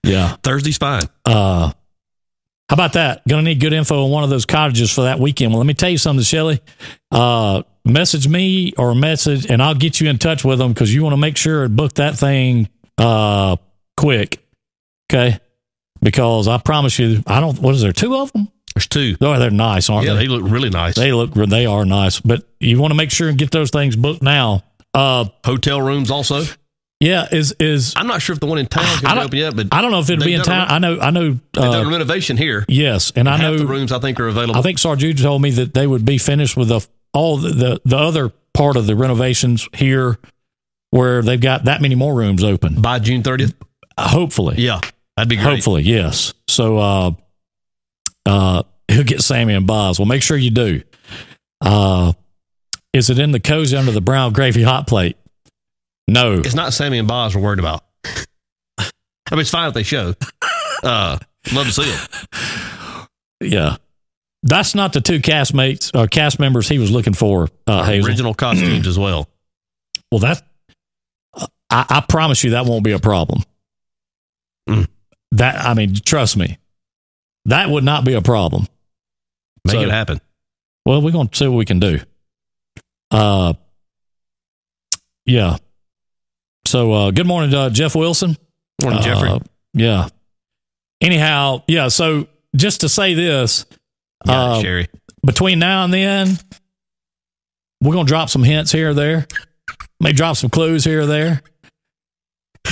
yeah. Thursday's fine. Uh, how about that? Gonna need good info on one of those cottages for that weekend. Well, let me tell you something, Shelly. Uh, message me or message, and I'll get you in touch with them because you want to make sure and book that thing uh, quick. Okay, because I promise you, I don't. What is there? Two of them? There's two. Oh, they're nice, aren't Yeah, they? they look really nice. They look. They are nice, but you want to make sure and get those things booked now. Uh, Hotel rooms also. Yeah. Is is I'm not sure if the one in town is I going to open yet, but I don't know if it'll be in town. I know. I know. they've done Uh, a renovation here. yes, and I Half know the rooms I think are available. I think Sarjude told me that they would be finished with the all the, the the other part of the renovations here, where they've got that many more rooms open. by June 30th. Hopefully, Yeah, that'd be great. hopefully, yes. So, uh, uh, he'll get Sammy and Boz. Well, make sure you do. Uh, is it in the cozy under the brown gravy hot plate? No. It's not Sammy and Boz we're worried about. I mean, it's fine if they show. Uh, love to see them. Yeah. That's not the two castmates or cast members he was looking for, uh. Original costumes as well. (clears throat) Well, that I, I promise you that won't be a problem. Mm. That I mean, trust me, that would not be a problem. Make So- it happen. Well, we're going to see what we can do. Uh, yeah. So, uh, good morning, uh, Jeff Wilson. Morning, Jeffrey. Uh, yeah. Anyhow, yeah. So, just to say this, yeah, uh, Sherry. between now and then, we're going to drop some hints here or there. May drop some clues here or there.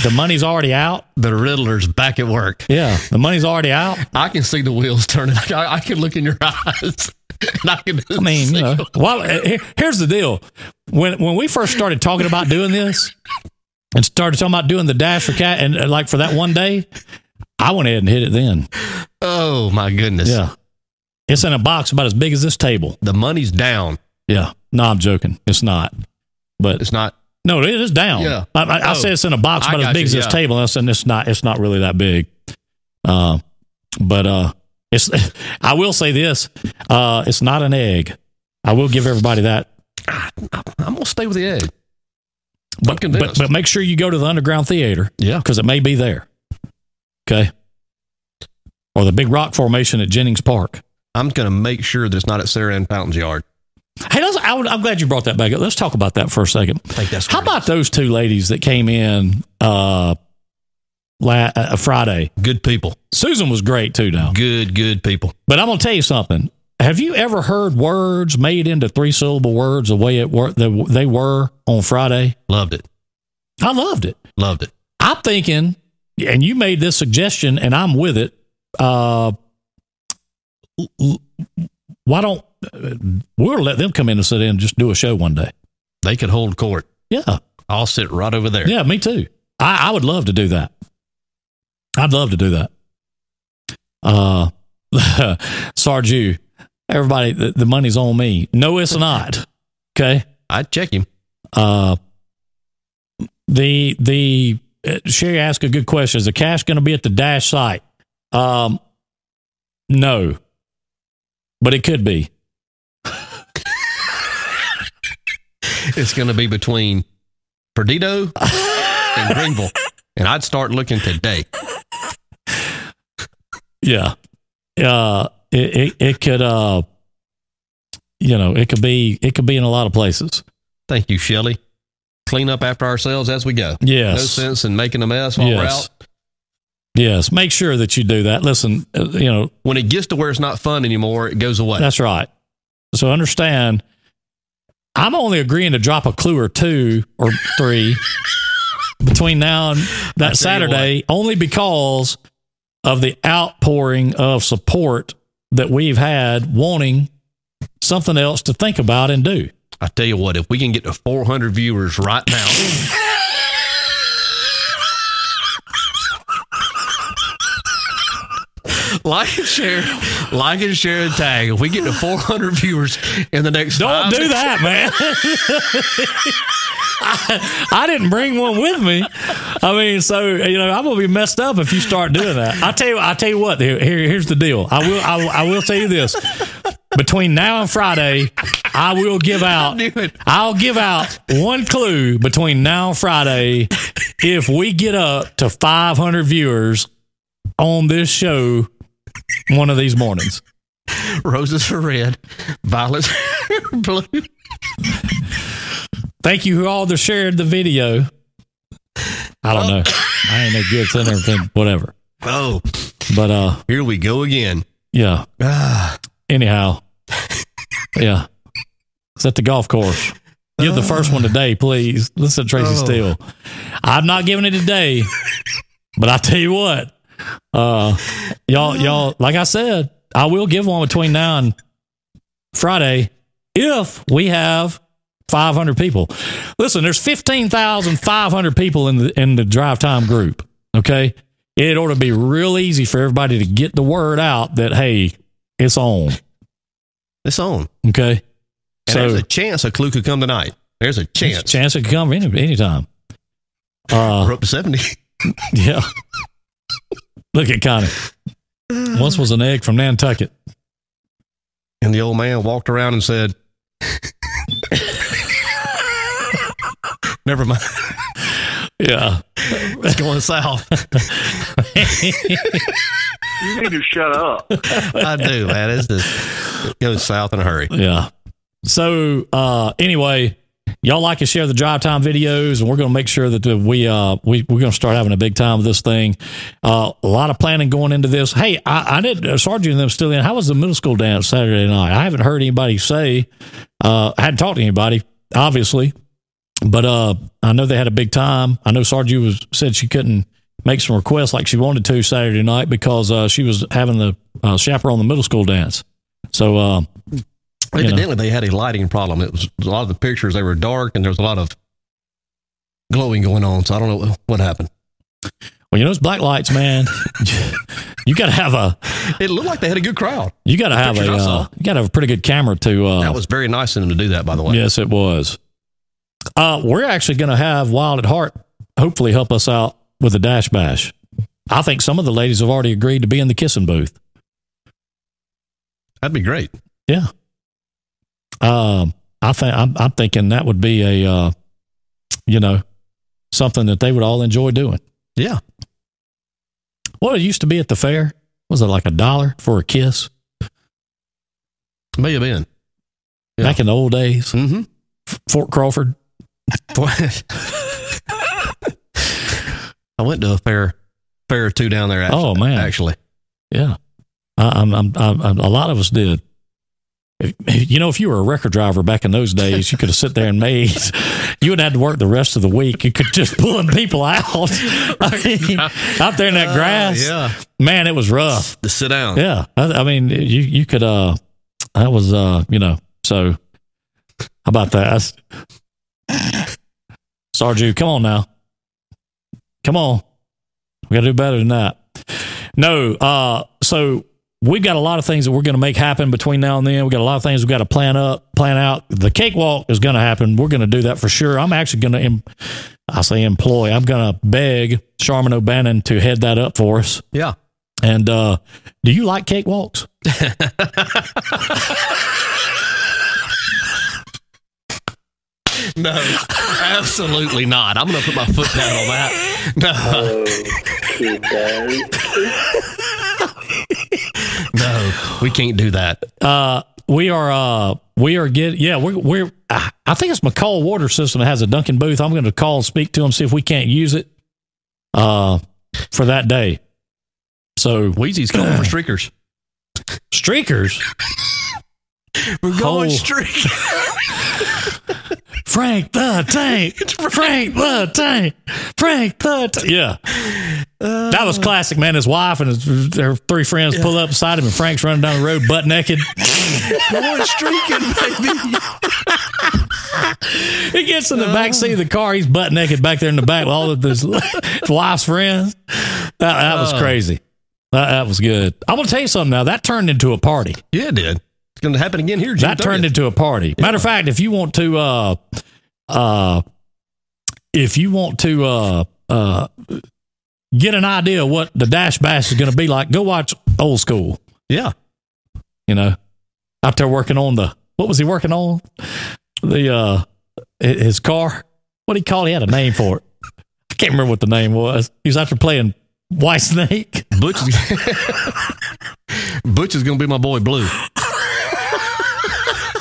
The money's already out. The Riddler's back at work. Yeah, the money's already out. I can see the wheels turning. I, I can look in your (laughs) eyes. I can. I mean, you know, well, here- here's the deal. When when we first started talking about doing this, and started talking about doing the dash for cat, and uh, like for that one day, I went ahead and hit it. Then, Oh my goodness. yeah, it's in a box about as big as this table. The money's down. Yeah, no, I'm joking. It's not, but It's not. No, it is down. Yeah. I, I, I Oh. said it's in a box I about as big you, as this yeah. table. And I said it's not. It's not really that big. Uh, but uh, it's. (laughs) I will say this. Uh, it's not an egg. I will give everybody that. I'm gonna stay with the egg. But but, but make sure you go to the underground theater Yeah. because it may be there. Okay. Or the big rock formation at Jennings Park. I'm gonna make sure that it's not at Sarah Ann Fountain's yard. Hey, I I'm glad you brought that back up. Let's talk about that for a second. I think that's How about those two ladies that came in uh, la- uh, Friday? good people? Susan was great too now. Good, good people. But I'm going to tell you something. Have you ever heard words made into three syllable words the way it were, the, they were on Friday? Loved it. I loved it. Loved it. I'm thinking, and you made this suggestion, and I'm with it. Uh, why don't uh, we'll let them come in and sit in and just do a show one day? They could hold court. Yeah, I'll sit right over there. yeah, me too. I, I would love to do that. I'd love to do that. Uh, (laughs) Sarju, everybody, the, the money's on me. No, it's not. Okay. I'd check him. Uh, the the uh, Sherry asked a good question. Is the cash going to be at the dash site? Um, no, but it could be. It's gonna be between Perdido and Greenville, and I'd start looking today. Yeah, uh, it, it it could uh, you know, it could be it could be in a lot of places. Thank you, Shelley. Clean up after ourselves as we go. Yes. No sense in making a mess while we're out. Yes, make sure that you do that. Listen, uh, you know, When it gets to where it's not fun anymore, it goes away. That's right. So understand, I'm only agreeing to drop a clue or two or three (laughs) between now and that Saturday only because of the outpouring of support that we've had wanting something else to think about and do. I tell you what, if we can get to 400 viewers right now, like and share, like and share and tag. If we get to 400 viewers in the next, Don't do that, man. (laughs) I, I didn't bring one with me. I mean, so you know, I'm gonna be messed up if you start doing that. I tell you, I tell you what. Here, here- here's the deal. I will, I, will- I will tell you this. between now and Friday, I will give out. I'll give out one clue between now and Friday if we get up to 500 viewers on this show one of these mornings. Roses are red, violets (laughs) are blue. Thank you who all that shared the video. I don't know. I ain't no good everything, whatever. Oh, But uh, here we go again. yeah. Ah, Anyhow, yeah. It's at the golf course. Give the first one today, please. Listen to Tracy Oh. Steele. I'm not giving it today, but I tell you what, uh, y'all, y'all, like I said, I will give one between now and Friday if we have 500 people. Listen, there's 15,500 people in the in the drive time group. Okay, it ought to be real easy for everybody to get the word out that hey, it's on. it's on. Okay, And so there's a chance a clue could come tonight. There's a chance, chance. chance it could come any anytime. Uh, We're up to 70. (laughs) yeah. Look at Connie. Once was an egg from Nantucket. And the old man walked around and said, Never mind. Yeah. It's going south. You need to shut up. I do, man. It's just, it goes south in a hurry. Yeah. So uh anyway, y'all like to share the drive time videos, and we're going to make sure that we uh we we're going to start having a big time with this thing. Uh, a lot of planning going into this. Hey, I, I did uh, Sergeant and them still in. How was the middle school dance Saturday night? I haven't heard anybody say. Uh, I hadn't talked to anybody, obviously, but uh, I know they had a big time. I know Sergeant was said she couldn't make some requests like she wanted to Saturday night because uh, she was having the uh, chaperone the middle school dance. So. Uh, You know. Evidently, they had a lighting problem. It was a lot of the pictures, they were dark and there was a lot of glowing going on. So I don't know what happened. Well, you know, it's black lights, man. you got to have a, It looked like they had a good crowd. you got to have a, uh, you got to have a pretty good camera to. Uh, That was very nice of them to do that, by the way. yes, it was. Uh, we're actually going to have Wild at Heart hopefully help us out with the dash bash. I think some of the ladies have already agreed to be in the kissing booth. That'd be great. Yeah. Um, I think I'm, I'm thinking that would be a, uh, you know, something that they would all enjoy doing. Yeah. What it used to be at the fair was it like a dollar for a kiss May have been. Yeah. back in the old days? Mm-hmm. Fort Crawford. I went to a fair, fair or two down there. Actually, Oh, man. Actually, Yeah, I, I'm, I'm, I'm, a lot of us did. If- You know, if you were a record driver back in those days, you could have sit there and made. You would have had to work the rest of the week. You could just pulling people out. (laughs) I mean, out there in that grass. yeah. man, it was rough. To sit down. Yeah, I, I mean, you you could. uh That was uh, you know. So, how about that? Sarju, come on now. Come on. We got to do better than that. No, uh, so we've got a lot of things that we're going to make happen between now and then. We've got a lot of things we've got to plan up, plan out. The cakewalk is going to happen. We're going to do that for sure. I'm actually going to, em- I say employ. I'm going to beg Charmin O'Bannon to head that up for us. Yeah. And uh, do you like cakewalks? (laughs) No, absolutely not. I'm going to put my foot down on that. No, (laughs) no, we can't do that. Uh, we are uh, we are get yeah we're we're I think it's McCall Water System that has a Dunkin' booth. I'm going to call and speak to them see if we can't use it uh for that day. So Wheezy's calling for (clears throat) streakers. streakers, We're going streak. (laughs) Frank the Tank, (laughs) Frank the Tank, Frank the Tank. Yeah, that was classic, man. His wife and his, their three friends pull up beside him, and Frank's running down the road butt naked. (laughs) Going streaking, baby. He gets in the back seat of the car. He's butt naked back there in the back with all of his, his wife's friends. That, that was uh. crazy. That, that was good. I'm going to tell you something now. That turned into a party. Yeah, it did. It's going to happen again here. June That turned into a party. Matter of fact, if you want to, uh, uh, if you want to, uh, uh, get an idea of what the Dash Bash is going to be like, go watch Old School. Yeah. You know, out there working on the what was he working on? The uh his car. What did he call it? He had a name for it. I can't remember what the name was. He was out there playing White Snake. Butch is, (laughs) Butch is going to be my boy Blue.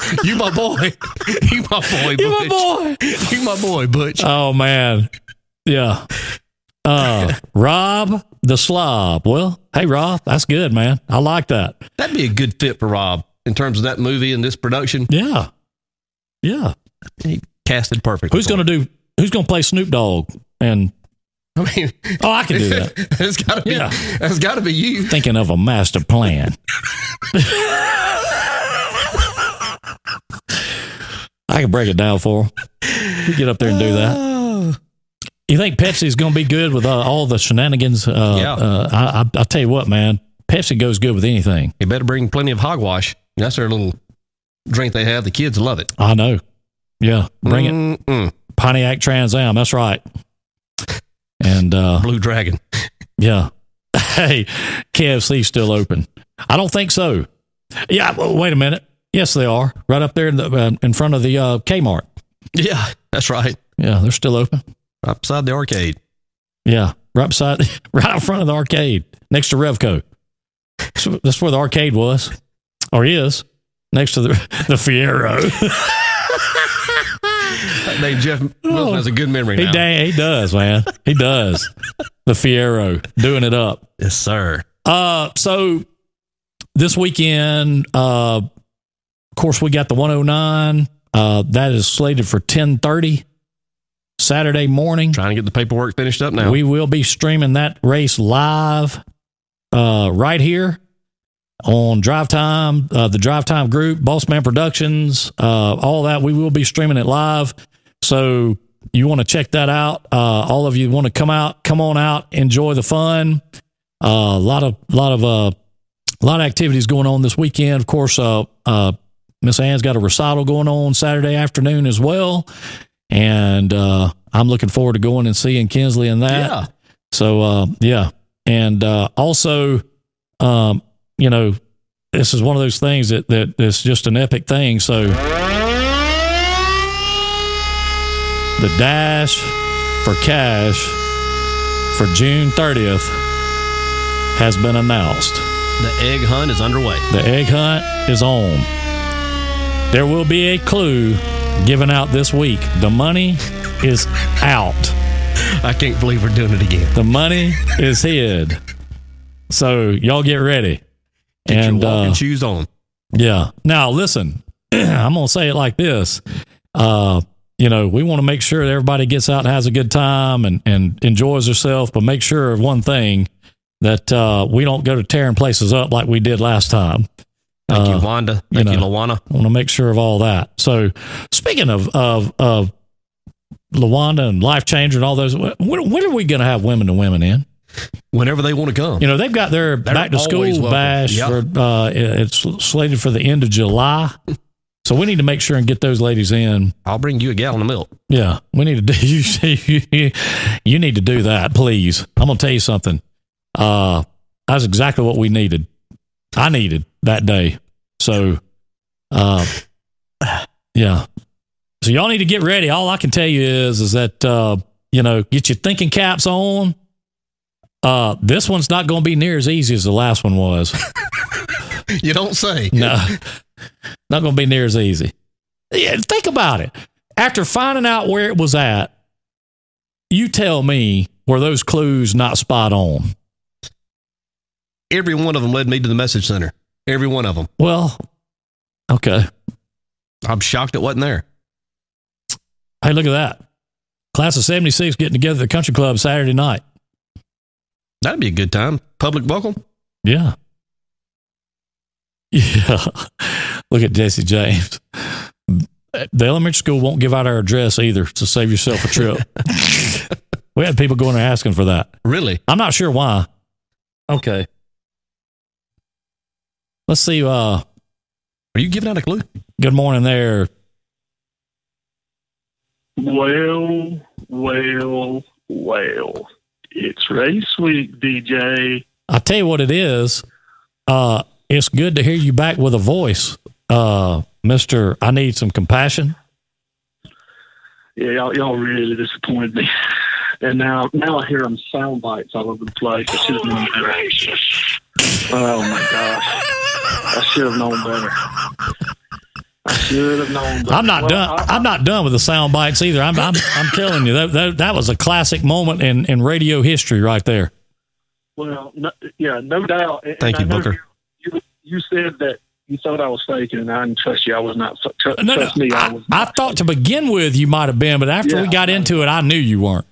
(laughs) you my boy. You my boy, Butch. You my boy. You my boy, Butch. Oh man. Yeah. Uh Rob the Slob. Well, hey Rob, that's good, man. I like that. That'd be a good fit for Rob in terms of that movie and this production. Yeah. Yeah. He casted perfect. Who's gonna do who's gonna play Snoop Dogg? And I mean, oh I can do that. it's got to be. Yeah. It's got to be you. Thinking of a master plan. (laughs) I can break it down for him. You get up there and do that. You think Pepsi's going to be good with uh, all the shenanigans? Uh, Yeah. Uh, I, I, I'll tell you what, man. Pepsi goes good with anything. You better bring plenty of hogwash. That's their little drink they have. The kids love it. I know. Yeah, bring it. Mm-mm. Pontiac Trans Am. That's right. And uh, Blue Dragon. yeah, (laughs) hey, KFC's still open. I don't think so. Yeah, well, wait a minute. Yes, they are. Right up there in, the, uh, in front of the uh, Kmart. Yeah, that's right. Yeah, they're still open. Right beside the arcade. Yeah, right beside, (laughs) right in front of the arcade, next to Revco. So that's where the arcade was, or is, next to the (laughs) the Fiero. (laughs) That name Jeff Wilson has a good memory He now. dang, he does, man. He does. The Fiero doing it up. Yes, sir. Uh, so this weekend, uh, course, we got the 109. Uh, that is slated for 10:30 Saturday morning. Trying to get the paperwork finished up now. We will be streaming that race live uh, right here on Drive Time, uh, the Drive Time group, Boss Man Productions, uh, all that. We will be streaming it live. So you want to check that out. Uh, all of you want to come out, come on out, enjoy the fun. A lot of, lot of, uh, a lot of activities going on this weekend. Of course, uh, uh, Miss Ann's got a recital going on Saturday afternoon as well. And uh, I'm looking forward to going and seeing Kinsley in that. Yeah. So uh, yeah, and uh, also, um, you know, this is one of those things that that is just an epic thing. So the dash for cash for June 30th has been announced. The egg hunt is underway. The egg hunt is on. There will be a clue given out this week. The money is out. I can't believe we're doing it again. The money is hid. So y'all get ready. Get and your walking uh, shoes on. yeah. Now listen, (clears throat) I'm gonna say it like this. Uh, you know, we want to make sure that everybody gets out and has a good time and, and enjoys herself, but make sure of one thing that uh, we don't go to tearing places up like we did last time. Thank uh, you, Wanda. Thank you, know. Lawana. I want to make sure of all that. So, speaking of of of Lawanda and Life Changer and all those, when, when are we going to have women to women in? Whenever they want to come. You know, they've got their They're back to school bash Yep. for uh, it's slated for the end of July. So we need to make sure and get those ladies in. I'll bring you a gallon of milk. Yeah, we need to do. (laughs) You, you need to do that, please. I'm gonna tell you something. Uh, that's exactly what we needed. I needed that day. So, uh, (sighs) yeah. So y'all need to get ready. All I can tell you is, is that uh, you know, get your thinking caps on. Uh, this one's not going to be near as easy as the last one was. (laughs) (laughs) You don't say. No, not going to be near as easy. Yeah, think about it. After finding out where it was at, you tell me were those clues not spot on? Every one of them led me to the message center. Every one of them. Well, okay. I'm shocked it wasn't there. Hey, look at that. Class of 76 getting together at the country club Saturday night. That'd be a good time. Public welcome. Yeah. (laughs) Yeah. Look at Jesse James. The elementary school won't give out our address either, so save yourself a trip. (laughs) we had people going there asking for that. Really? I'm not sure why. Okay. Let's see. Uh, Are you giving out a clue? good morning there. Well, well, well. It's race week, DJ. I'll tell you what it is. Uh, it's good to hear you back with a voice uh, Mister. I need some compassion. Yeah, y'all, y'all really disappointed me. And now, now I hear them sound bites all over the place. I should have known better. Oh my gosh, I should have known better. I should have known better. I'm not Well, done. I- I'm not done with the sound bites either. I'm. I'm, I'm telling you that, that that was a classic moment in, in radio history right there. Well, no, yeah, no doubt. And- Thank and you, Booker. You, you said that you thought I was faking, and I didn't trust you. I was not. Tr- No, no. me, I I, was. I not thought to begin with you might have been, but after we got I- into it, I knew you weren't.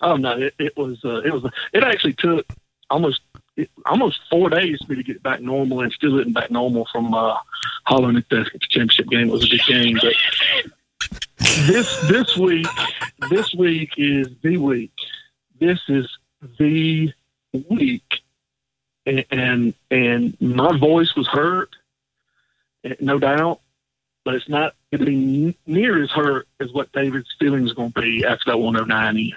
Oh no, it, it was. Uh, it was. It actually took almost almost four days for me to get back normal, and still isn't back normal from uh, hollering at the championship game. It was a good game, but this this week, this week is the week. This is the week, and and, and my voice was hurt, eh, no doubt, but it's not going to be near as hurt as what David's feelings are going to be after that 109 ends.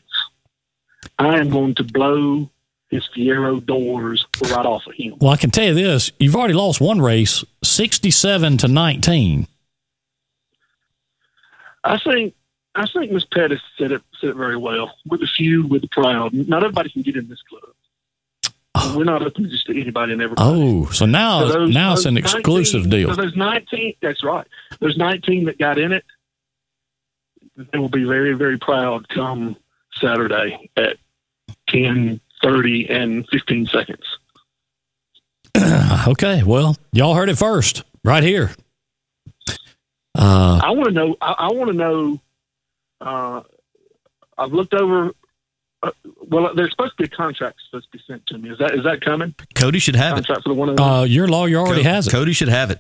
I am going to blow his Fiero doors right off of him. Well, I can tell you this: you've already lost one race, sixty-seven to nineteen. I think I think Miss Pettis said it said it very well. With the few, with the proud. Not everybody can get in this club. Oh. We're not open just to anybody and everybody. Oh, so now So those- now it's an those exclusive 19 deal. So there's 19. That's right. There's 19 that got in it. They will be very, very proud come Saturday at 10, 30, and 15 seconds. (clears throat) Okay, well, y'all heard it first, right here. Uh, I want to know. I, I want to know. Uh, I've looked over. Uh, well, there's supposed to be a contract supposed to be sent to me. Is that is that coming? Cody should have it. For the one. uh, your lawyer already Co- has it. Cody should have it.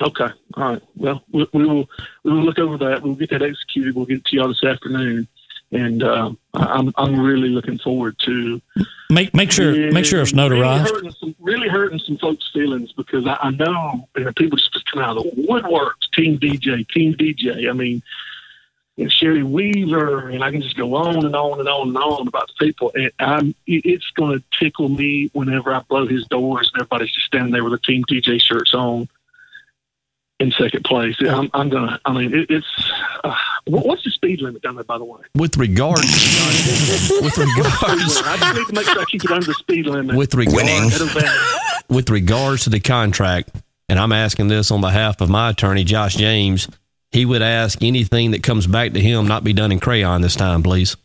Okay. All right. Well, we, we will we will look over that. We'll get that executed. We'll get it to y'all this afternoon. And uh, I'm I'm really looking forward to Make make sure make sure it's Really notarized. hurting some, really hurting some folks' feelings because I, I know you know, people just come out of the woodworks. Team DJ, Team DJ. I mean, and Sherry Weaver, and I can just go on and on and on and on about the people. And I'm, it- it's going to tickle me whenever I blow his doors and everybody's just standing there with their Team DJ shirts on in second place. I'm, I'm gonna. I mean, it, it's uh, what- what's the speed limit down there, by the way? With regards, with regards, (laughs) I just need to make sure I keep it under the speed limit. with regards, with regards to the contract, and I'm asking this on behalf of my attorney, Josh James. He would ask anything that comes back to him not be done in crayon this time, please.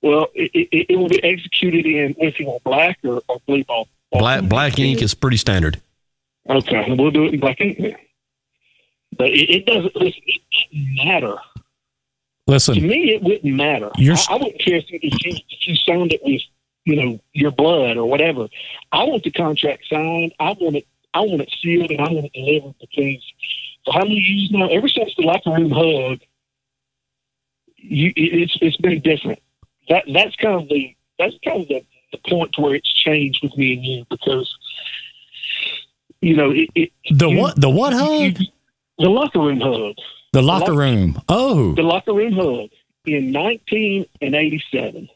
Well, it, it, it will be executed in if you want black or, or blue ball. Black black ink is pretty standard. Okay, we'll do it in black ink. then. But it, it doesn't. Listen, it doesn't matter Listen, to me. It wouldn't matter. You're- I, I wouldn't care if you, if you signed it with you know your blood or whatever. I want the contract signed. I want it. I want it sealed and I want it delivered because for how many years now? Ever since the locker room hug, you, it, it's it's been different. That that's kind of the that's kind of the, the point where it's changed with me and you because you know it, it the you- what the what hug? you- the locker room hug The locker room. Oh, the locker room hug in 1987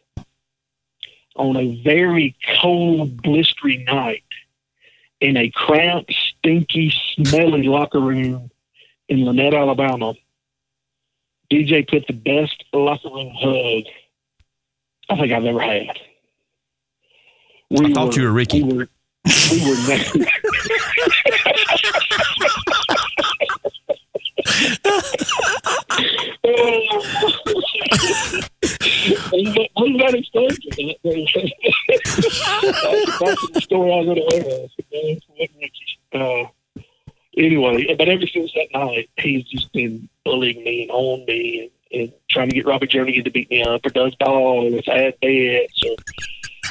on a very cold, blistery night in a cramped, stinky, smelly locker room in Lynette, Alabama. DJ put the best locker room hug I think I've ever had. We I thought you were Ricky. We were, we were (laughs) I'm not that. that's, the story I going to Anyway, but ever since that night, he's just been bullying me and on me and, and trying to get Robert Jernigan to beat me up or Doug Dahl or add bets or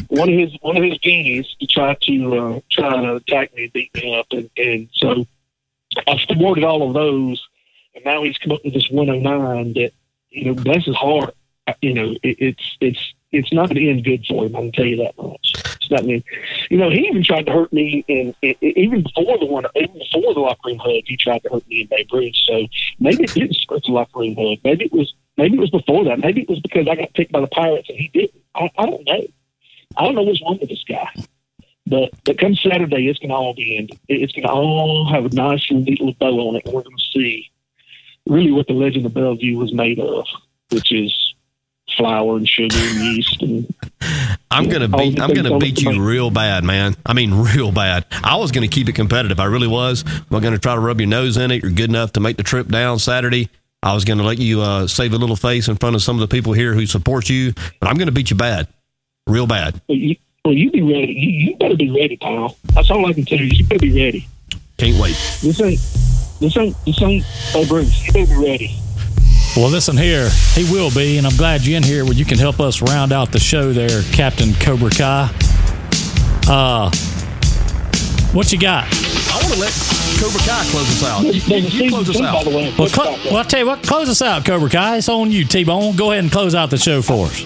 one of his one of his games to try to uh, try to attack me and beat me up and, and so I've thwarted all of those and now he's come up with this 109 that you know bless his heart. You know it, it's it's it's not going to end good for him I can tell you that much. It's not me you know he even tried to hurt me in, in even before the one even before the locker room hug he tried to hurt me in Babe Ruth. So maybe it didn't start the locker room hug. Maybe it was maybe it was before that. Maybe it was because I got picked by the Pirates and he didn't. I, I don't know. I don't know what's wrong with this guy. But but come Saturday, it's gonna all be in. It's gonna all have a nice neat little bow on it, we're gonna see really what the legend of Bellevue was made of, which is flour and sugar and yeast and (laughs) I'm gonna beat. I'm gonna beat you real bad, man. I mean, real bad. I was gonna keep it competitive. I really was. I'm gonna try to rub your nose in it. You're good enough to make the trip down Saturday. I was gonna let you uh, save a little face in front of some of the people here who support you, but I'm gonna beat you bad, real bad. Well, you, well, you be ready. You, you better be ready, pal. That's all I can tell you. You better be ready. Can't wait. This ain't, this ain't, this ain't. Hey, Bruce, you better be ready. Well, listen here. He will be, and I'm glad you're in here where you can help us round out the show there, Captain Cobra Kai. Uh, what you got? I want to let Cobra Kai close us out. You, you- you close us out. By the way. Well, cl- well, I'll tell you what, close us out, Cobra Kai. It's on you, T Bone. Go ahead and close out the show for us.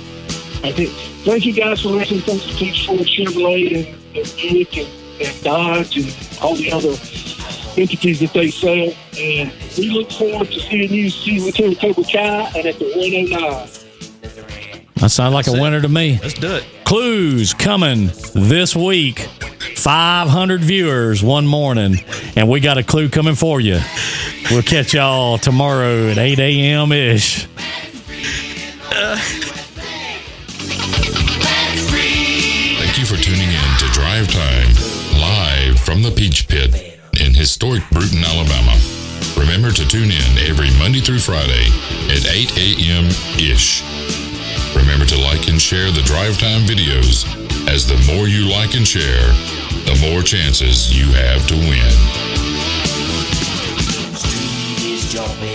I think, thank you guys for listening. Thanks to Peach Ford Chevrolet and, and Buick and, and Dodge and all the other entities that they sell. And we look forward to seeing you season two of Cobra Kai and at the 109. That sounds like a it. winner to me. Let's do it. Clues coming this week. 500 viewers one morning, and we got a clue coming for you. We'll catch y'all tomorrow at 8 a.m. ish. Thank you for tuning in to Drive Time, live from the Peach Pit in historic Brewton, Alabama. Remember to tune in every Monday through Friday at 8 a.m. ish. Remember to like and share the Drive Time videos, as the more you like and share, the more chances you have to win.